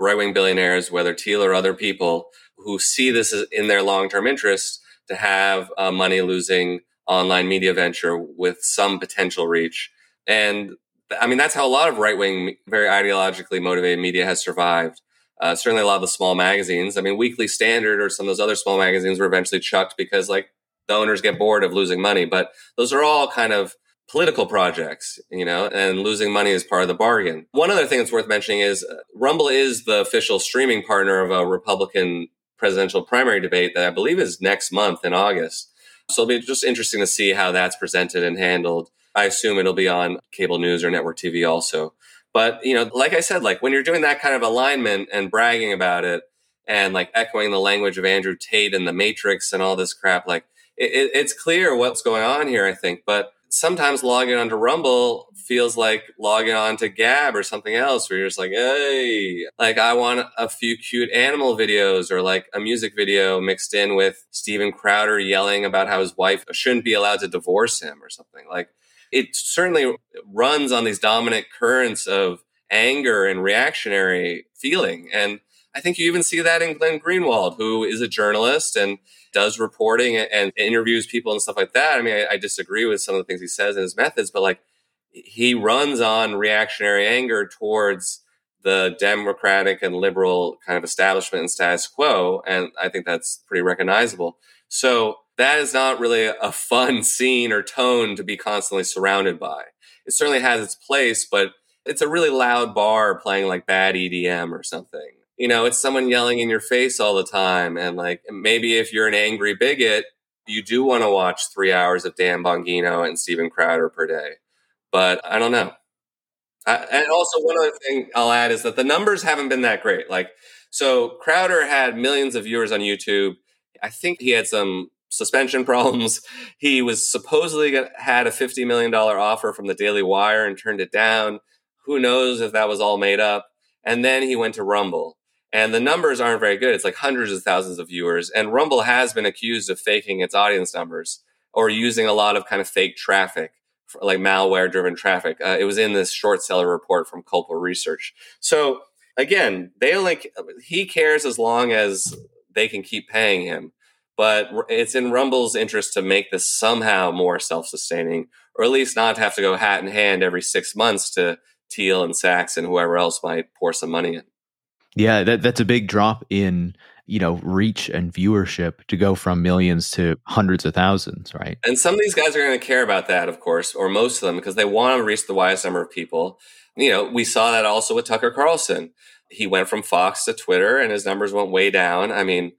right wing billionaires, whether Thiel or other people, who see this in their long term interest to have a money losing online media venture with some potential reach. And I mean, that's how a lot of right wing, very ideologically motivated media has survived. Uh, certainly a lot of the small magazines. I mean, Weekly Standard or some of those other small magazines were eventually chucked because like the owners get bored of losing money. But those are all kind of political projects, you know, and losing money is part of the bargain. One other thing that's worth mentioning is uh, Rumble is the official streaming partner of a Republican presidential primary debate that I believe is next month in August. So it'll be just interesting to see how that's presented and handled. I assume it'll be on cable news or network TV also. But, you know, like I said, like when you're doing that kind of alignment and bragging about it and like echoing the language of Andrew Tate and the Matrix and all this crap, like it, it's clear what's going on here, I think. But sometimes logging onto Rumble feels like logging on to Gab or something else where you're just like, hey, like I want a few cute animal videos or like a music video mixed in with Steven Crowder yelling about how his wife shouldn't be allowed to divorce him or something. Like it certainly runs on these dominant currents of anger and reactionary feeling. And I think you even see that in Glenn Greenwald, who is a journalist and does reporting and interviews people and stuff like that. I mean, I, I disagree with some of the things he says in his methods, but like he runs on reactionary anger towards the democratic and liberal kind of establishment and status quo. And I think that's pretty recognizable. So that is not really a fun scene or tone to be constantly surrounded by. It certainly has its place, but it's a really loud bar playing like bad EDM or something you know, it's someone yelling in your face all the time. And like, maybe if you're an angry bigot, you do want to watch three hours of Dan Bongino and Steven Crowder per day. But I don't know. I, and also, one other thing I'll add is that the numbers haven't been that great. Like, so Crowder had millions of viewers on YouTube. I think he had some suspension problems. He was supposedly had a $50 million offer from the Daily Wire and turned it down. Who knows if that was all made up? And then he went to Rumble and the numbers aren't very good. It's like hundreds of thousands of viewers. And Rumble has been accused of faking its audience numbers or using a lot of kind of fake traffic, like malware driven traffic. Uh, it was in this short seller report from Culper Research. So again, they only, he cares as long as they can keep paying him. But it's in Rumble's interest to make this somehow more self sustaining, or at least not have to go hat in hand every six months to Thiel and Sacks and whoever else might pour some money in. Yeah, that, that's a big drop in you know reach and viewership to go from millions to hundreds of thousands, right? And some of these guys are going to care about that, of course, or most of them, because they want to reach the widest number of people. You know, we saw that also with Tucker Carlson. He went from Fox to Twitter, and his numbers went way down. I mean,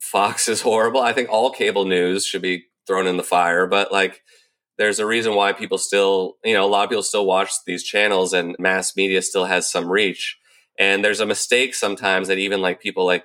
Fox is horrible. I think all cable news should be thrown in the fire, but like there's a reason why people still, you know, a lot of people still watch these channels and mass media still has some reach. And there's a mistake sometimes that even like people like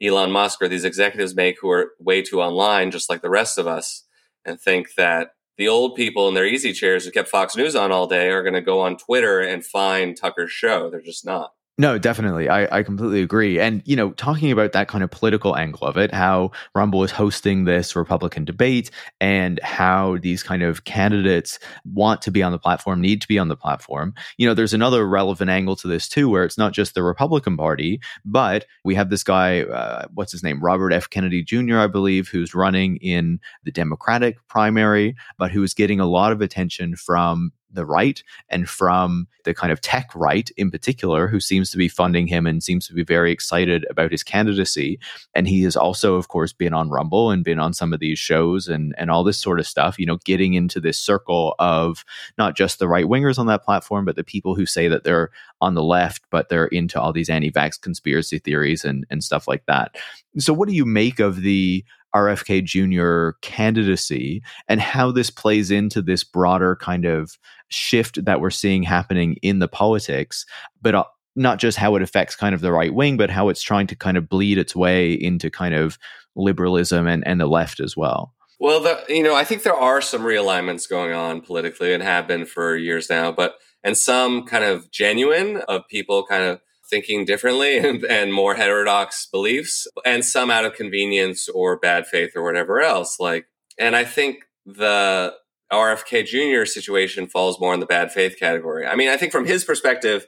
Elon Musk or these executives make who are way too online, just like the rest of us, and think that the old people in their easy chairs who kept Fox News on all day are going to go on Twitter and find Tucker's show. They're just not. No, definitely. I, I completely agree. And, you know, talking about that kind of political angle of it, how Rumble is hosting this Republican debate and how these kind of candidates want to be on the platform, need to be on the platform. You know, there's another relevant angle to this too, where it's not just the Republican Party, but we have this guy, uh, what's his name? Robert F. Kennedy Jr., I believe, who's running in the Democratic primary, but who is getting a lot of attention from the right and from the kind of tech right in particular, who seems to be funding him and seems to be very excited about his candidacy. And he has also, of course, been on Rumble and been on some of these shows and, and all this sort of stuff, you know, getting into this circle of not just the right wingers on that platform, but the people who say that they're on the left, but they're into all these anti vax conspiracy theories and, and stuff like that. So, what do you make of the RFK Jr. candidacy and how this plays into this broader kind of shift that we're seeing happening in the politics, but uh, not just how it affects kind of the right wing, but how it's trying to kind of bleed its way into kind of liberalism and, and the left as well. Well, the, you know, I think there are some realignments going on politically and have been for years now, but and some kind of genuine of people kind of thinking differently and, and, more heterodox beliefs, and some out of convenience or bad faith or whatever else. Like, and I think the RFK Jr. situation falls more in the bad faith category. I mean, I think from his perspective,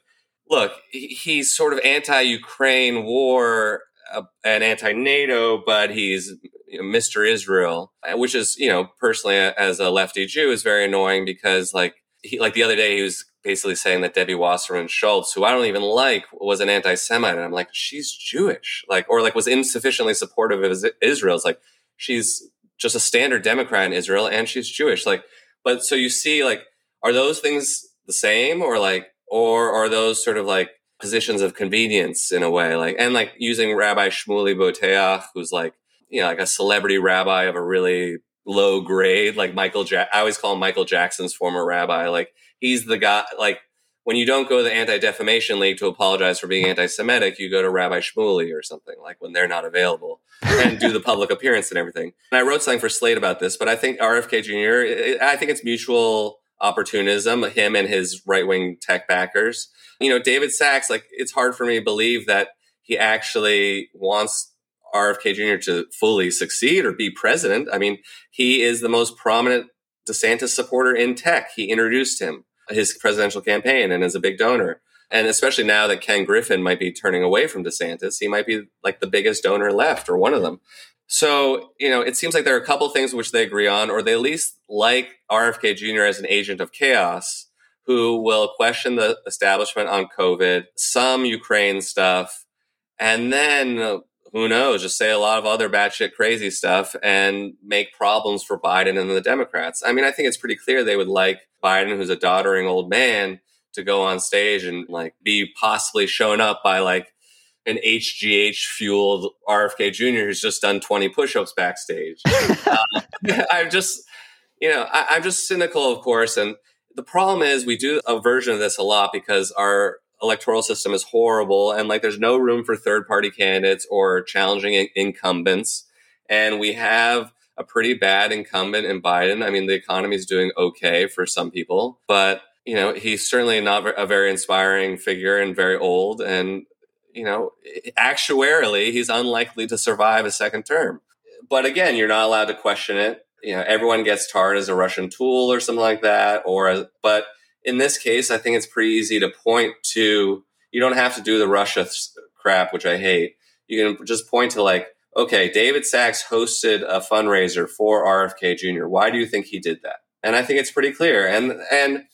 look, he's sort of anti-Ukraine war uh, and anti-NATO, but he's Mr. Israel, which is, you know, personally as a lefty Jew is very annoying because like he, like the other day he was basically saying that Debbie Wasserman Schultz, who I don't even like, was an anti-Semite, and I'm like, she's Jewish, like, or like was insufficiently supportive of Israel. It's like she's just a standard Democrat in Israel, and she's Jewish. Like, but so you see, like, are those things the same, or like, or are those sort of like positions of convenience in a way, like, and like using Rabbi Shmuley Boteach, who's like, you know, like a celebrity rabbi of a really low grade, like Michael. Ja- I always call him Michael Jackson's former rabbi, like he's the guy like when you don't go to the Anti Defamation League to apologize for being anti Semitic, you go to Rabbi Shmuley or something, like when they're not available and do the public appearance and everything. And I wrote something for Slate about this, but I think RFK Jr., I think it's mutual opportunism, him and his right wing tech backers. You know, David Sacks, like, it's hard for me to believe that he actually wants RFK Jr. to fully succeed or be president. I mean, he is the most prominent DeSantis supporter in tech. He introduced him his presidential campaign and is a big donor. And especially now that Ken Griffin might be turning away from DeSantis, he might be like the biggest donor left or one of them. So, you know, it seems like there are a couple things which they agree on, or they at least like RFK Jr. as an agent of chaos who will question the establishment on COVID, some Ukraine stuff, and then who knows, just say a lot of other batshit crazy stuff and make problems for Biden and the Democrats. I mean, I think it's pretty clear they would like Biden, who's a doddering old man, to go on stage and like be possibly shown up by like an HGH fueled RFK Jr. who's just done 20 push ups backstage. uh, I'm just, you know, I, I'm just cynical, of course. And the problem is we do a version of this a lot because our electoral system is horrible and like there's no room for third party candidates or challenging in- incumbents. And we have a pretty bad incumbent in Biden. I mean, the economy is doing okay for some people, but you know, he's certainly not a very inspiring figure and very old. And, you know, actuarially, he's unlikely to survive a second term. But again, you're not allowed to question it. You know, everyone gets tarred as a Russian tool or something like that. Or, but in this case, I think it's pretty easy to point to, you don't have to do the Russia crap, which I hate. You can just point to like, okay, David Sacks hosted a fundraiser for RFK Jr. Why do you think he did that? And I think it's pretty clear. And and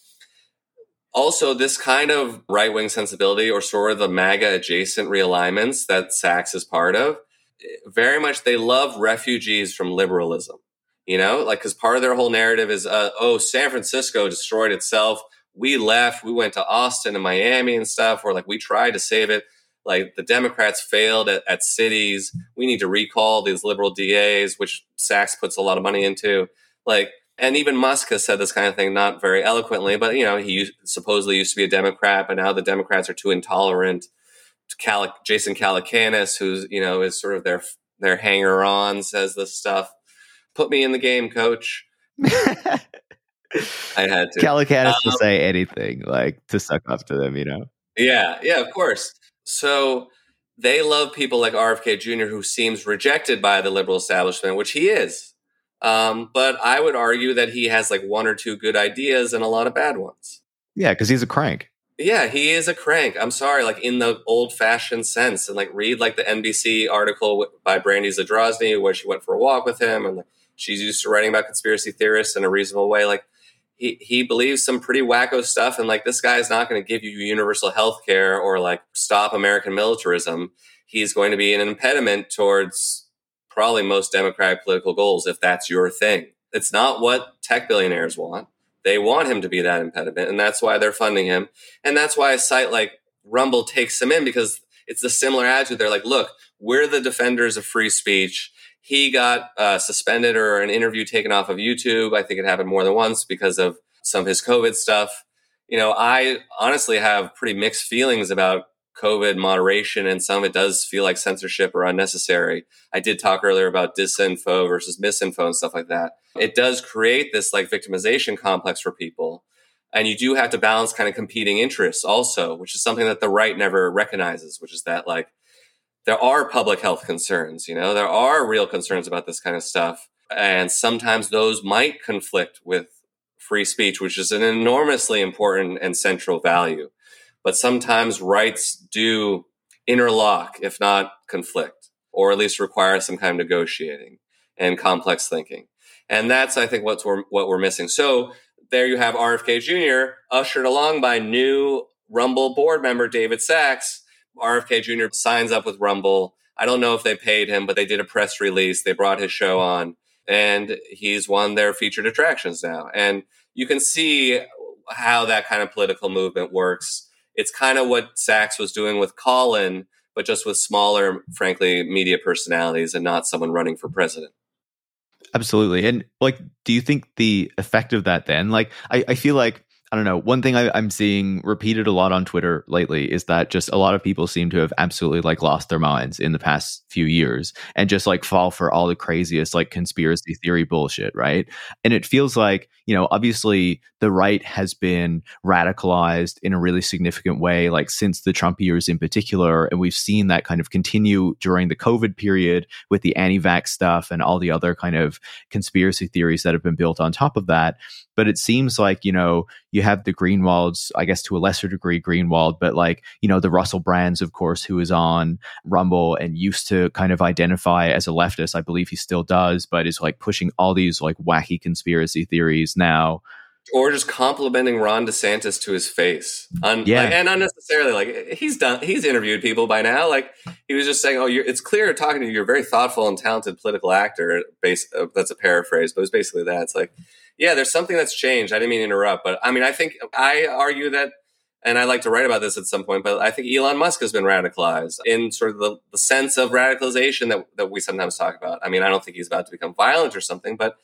also this kind of right wing sensibility or sort of the MAGA adjacent realignments that Sacks is part of, very much they love refugees from liberalism. You know, like because part of their whole narrative is, uh, oh, San Francisco destroyed itself. We left. We went to Austin and Miami and stuff. Or like we tried to save it like the Democrats failed at, at, cities. We need to recall these liberal DAs, which Sacks puts a lot of money into. Like, and even Musk has said this kind of thing, not very eloquently, but you know, he supposedly used to be a Democrat, but now the Democrats are too intolerant. Cal- Jason Calacanis, who's you know is sort of their their hanger on, says this stuff. Put me in the game, coach. I had to. Calacanis um, will say anything, like to suck up to them, you know. Yeah, yeah, of course. So they love people like RFK Jr., who seems rejected by the liberal establishment, which he is. Um, but I would argue that he has like one or two good ideas and a lot of bad ones. Yeah, because he's a crank. Yeah, he is a crank. I'm sorry, like in the old fashioned sense. And like read like the NBC article by Brandy Zadrozny where she went for a walk with him and like, she's used to writing about conspiracy theorists in a reasonable way. Like he, he believes some pretty wacko stuff and like this guy is not going to give you universal health care or like stop american militarism. He's going to be an impediment towards probably most democratic political goals if that's your thing. It's not what tech billionaires want. They want him to be that impediment and that's why they're funding him. And that's why a site like rumble takes him in because it's the similar attitude. They're like look we're the defenders of free speech he got uh, suspended or an interview taken off of YouTube. I think it happened more than once because of some of his COVID stuff. You know, I honestly have pretty mixed feelings about COVID moderation, and some of it does feel like censorship or unnecessary. I did talk earlier about disinfo versus misinfo and stuff like that. It does create this like victimization complex for people. And you do have to balance kind of competing interests also, which is something that the right never recognizes, which is that like there are public health concerns, you know, there are real concerns about this kind of stuff. And sometimes those might conflict with free speech, which is an enormously important and central value. But sometimes rights do interlock, if not conflict, or at least require some kind of negotiating and complex thinking. And that's, I think, what's we're, what we're missing. So there you have RFK Jr. ushered along by new Rumble board member David Sacks, RFK Jr. signs up with Rumble. I don't know if they paid him, but they did a press release. They brought his show on, and he's one of their featured attractions now. And you can see how that kind of political movement works. It's kind of what Sacks was doing with Colin, but just with smaller, frankly, media personalities and not someone running for president. Absolutely. And like, do you think the effect of that then, like, I, I feel like I don't know. One thing I, am seeing repeated a lot on Twitter lately is that just a lot of people seem to have absolutely like lost their minds in the past few years and just like fall for all the craziest like conspiracy theory bullshit, right? And it feels like, you know, obviously the right has been radicalized in a really significant way, like since the Trump years in particular. And we've seen that kind of continue during the COVID period with the anti vax stuff and all the other kind of conspiracy theories that have been built on top of that. But it seems like, you know, you have the Greenwalds, I guess to a lesser degree, Greenwald, but like, you know, the Russell Brands, of course, who is on Rumble and used to kind of identify as a leftist. I believe he still does, but is like pushing all these like wacky conspiracy theories now or just complimenting Ron DeSantis to his face. Un- yeah, like, and unnecessarily. Like he's done, he's interviewed people by now. Like he was just saying, "Oh, it's clear talking to you. You're a very thoughtful and talented political actor." Base, uh, that's a paraphrase, but it's basically that. It's like, yeah, there's something that's changed. I didn't mean to interrupt, but I mean, I think I argue that, and I like to write about this at some point. But I think Elon Musk has been radicalized in sort of the, the sense of radicalization that that we sometimes talk about. I mean, I don't think he's about to become violent or something, but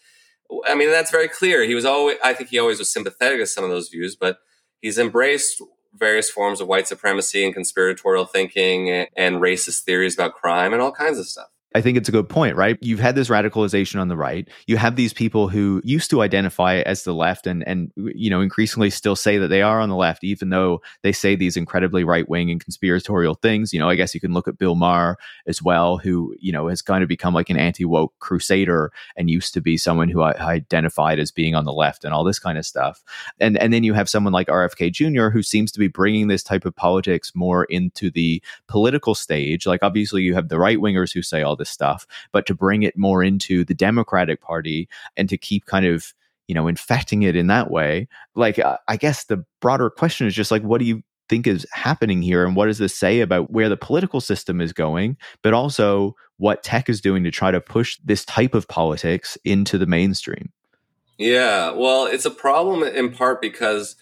I mean, that's very clear. He was always, I think he always was sympathetic to some of those views, but he's embraced various forms of white supremacy and conspiratorial thinking and racist theories about crime and all kinds of stuff. I think it's a good point, right? You've had this radicalization on the right. You have these people who used to identify as the left and and you know increasingly still say that they are on the left, even though they say these incredibly right wing and conspiratorial things. You know, I guess you can look at Bill Maher as well, who you know has kind of become like an anti woke crusader and used to be someone who identified as being on the left and all this kind of stuff. And and then you have someone like RFK Jr. who seems to be bringing this type of politics more into the political stage. Like obviously you have the right wingers who say all this stuff, but to bring it more into the Democratic Party and to keep kind of you know infecting it in that way like uh, i guess the broader question is just like what do you think is happening here and what does this say about where the political system is going but also what tech is doing to try to push this type of politics into the mainstream? Yeah well it's a problem in part because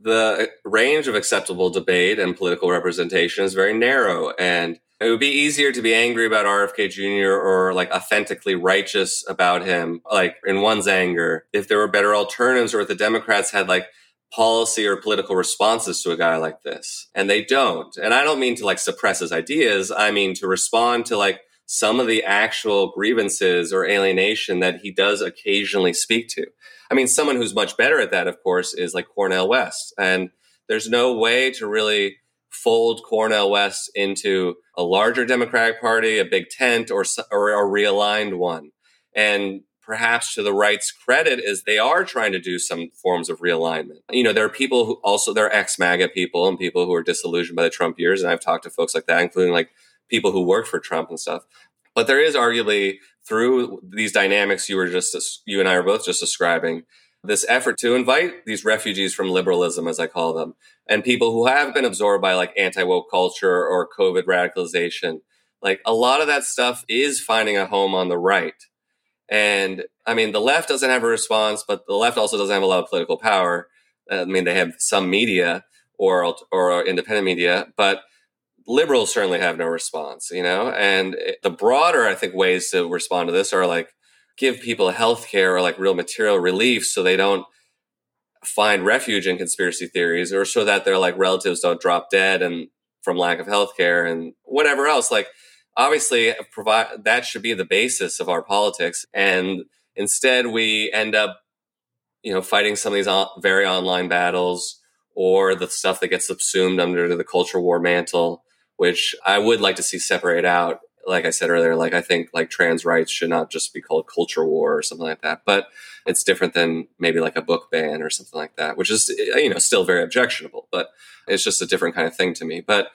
the range of acceptable debate and political representation is very narrow and it would be easier to be angry about RFK Jr. or like authentically righteous about him, like in one's anger, if there were better alternatives or if the Democrats had like policy or political responses to a guy like this. And they don't. And I don't mean to like suppress his ideas. I mean to respond to like some of the actual grievances or alienation that he does occasionally speak to. I mean, someone who's much better at that, of course, is like Cornel West. And there's no way to really fold Cornel West into a larger Democratic Party, a big tent, or, or a realigned one. And perhaps to the right's credit is they are trying to do some forms of realignment. You know, there are people who also, there are ex-MAGA people and people who are disillusioned by the Trump years. And I've talked to folks like that, including like people who worked for Trump and stuff. But there is arguably through these dynamics you were just, you and I are both just describing, this effort to invite these refugees from liberalism, as I call them, and people who have been absorbed by like anti woke culture or COVID radicalization. Like a lot of that stuff is finding a home on the right. And I mean, the left doesn't have a response, but the left also doesn't have a lot of political power. Uh, I mean, they have some media or or independent media, but liberals certainly have no response, you know. And eh, the broader, I think, ways to respond to this are like give people health care or like real material relief so they don't find refuge in conspiracy theories or so that their like relatives don't drop dead and from lack of health care and whatever else. Like obviously uh, provide that should be the basis of our politics. And instead we end up you know fighting some of these very online battles or the stuff that gets subsumed under the culture war mantle which i would like to see separate out like I said earlier, like I think like trans rights should not just be called culture war or something like that, but it's different than maybe like a book ban or something like that, which is eh, you know still very objectionable, but it's just a different kind of thing to me. But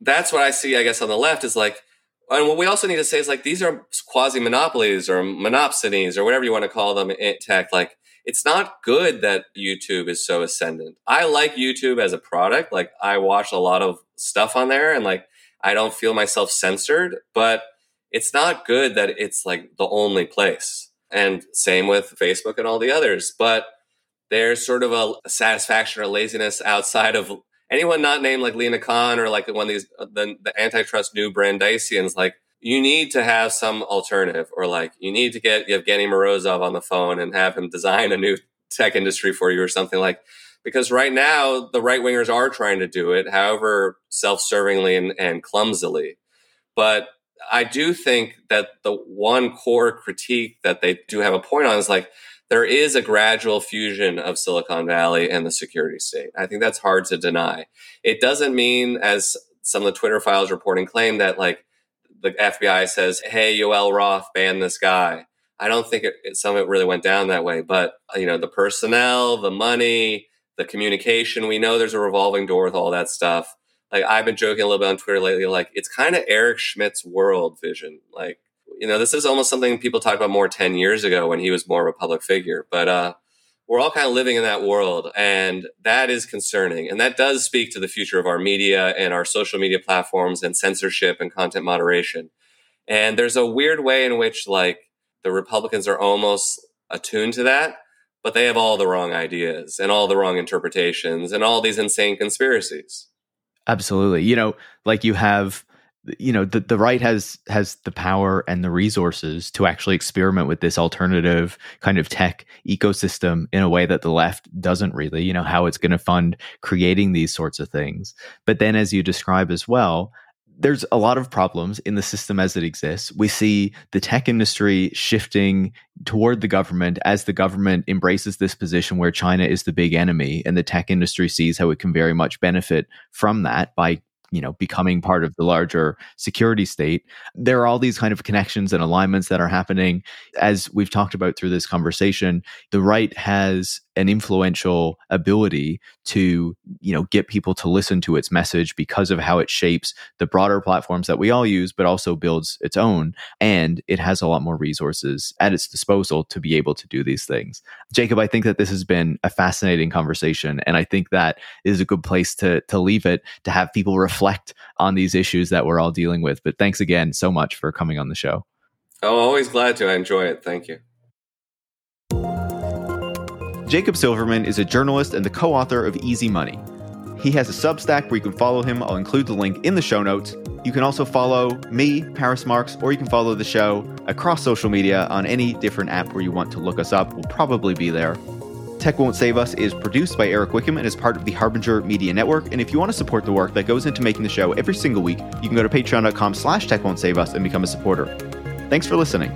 that's what I see, I guess, on the left is like, and what we also need to say is like these are quasi monopolies or monopsonies or whatever you want to call them in tech. Like it's not good that YouTube is so ascendant. I like YouTube as a product. Like I watch a lot of stuff on there and like I don't feel myself censored, but it's not good that it's like the only place. And same with Facebook and all the others. But there's sort of a satisfaction or laziness outside of anyone not named like Lina Khan or like one of these uh, the, the antitrust new Brandeisians. Like you need to have some alternative, or like you need to get Evgeny Morozov on the phone and have him design a new tech industry for you or something like because right now the right wingers are trying to do it, however self-servingly and, and clumsily. But I do think that the one core critique that they do have a point on is like there is a gradual fusion of Silicon Valley and the security state. I think that's hard to deny. It doesn't mean, as some of the Twitter files reporting claim, that like the FBI says, "Hey, Yoel Roth, ban this guy." I don't think it, some of it really went down that way. But you know, the personnel, the money, the communication. We know there's a revolving door with all that stuff. Like I've been joking a little bit on Twitter lately. Like it's kind of Eric Schmidt's world vision. Like you know, this is almost something people talked about more ten years ago when he was more of a public figure. But uh, we're all kind of living in that world, and that is concerning. And that does speak to the future of our media and our social media platforms and censorship and content moderation. And there's a weird way in which like the Republicans are almost attuned to that but they have all the wrong ideas and all the wrong interpretations and all these insane conspiracies. Absolutely. You know, like you have you know the, the right has has the power and the resources to actually experiment with this alternative kind of tech ecosystem in a way that the left doesn't really you know how it's going to fund creating these sorts of things but then as you describe as well there's a lot of problems in the system as it exists. We see the tech industry shifting toward the government as the government embraces this position where China is the big enemy, and the tech industry sees how it can very much benefit from that by you know becoming part of the larger security state. There are all these kind of connections and alignments that are happening. As we've talked about through this conversation the right has an influential ability to you know get people to listen to its message because of how it shapes the broader platforms that we all use but also builds its own and it has a lot more resources at its disposal to be able to do these things. Jacob i think that this has been a fascinating conversation and i think that is a good place to to leave it to have people reflect on these issues that we're all dealing with but thanks again so much for coming on the show oh always glad to i enjoy it thank you Jacob Silverman is a journalist and the co author of Easy Money. He has a Substack where you can follow him. I'll include the link in the show notes. You can also follow me, Paris Marx, or you can follow the show across social media on any different app where you want to look us up. We'll probably be there. Tech Won't Save Us is produced by Eric Wickham and is part of the Harbinger Media Network. And if you want to support the work that goes into making the show every single week, you can go to patreon.com slash tech won't save us and become a supporter. Thanks for listening.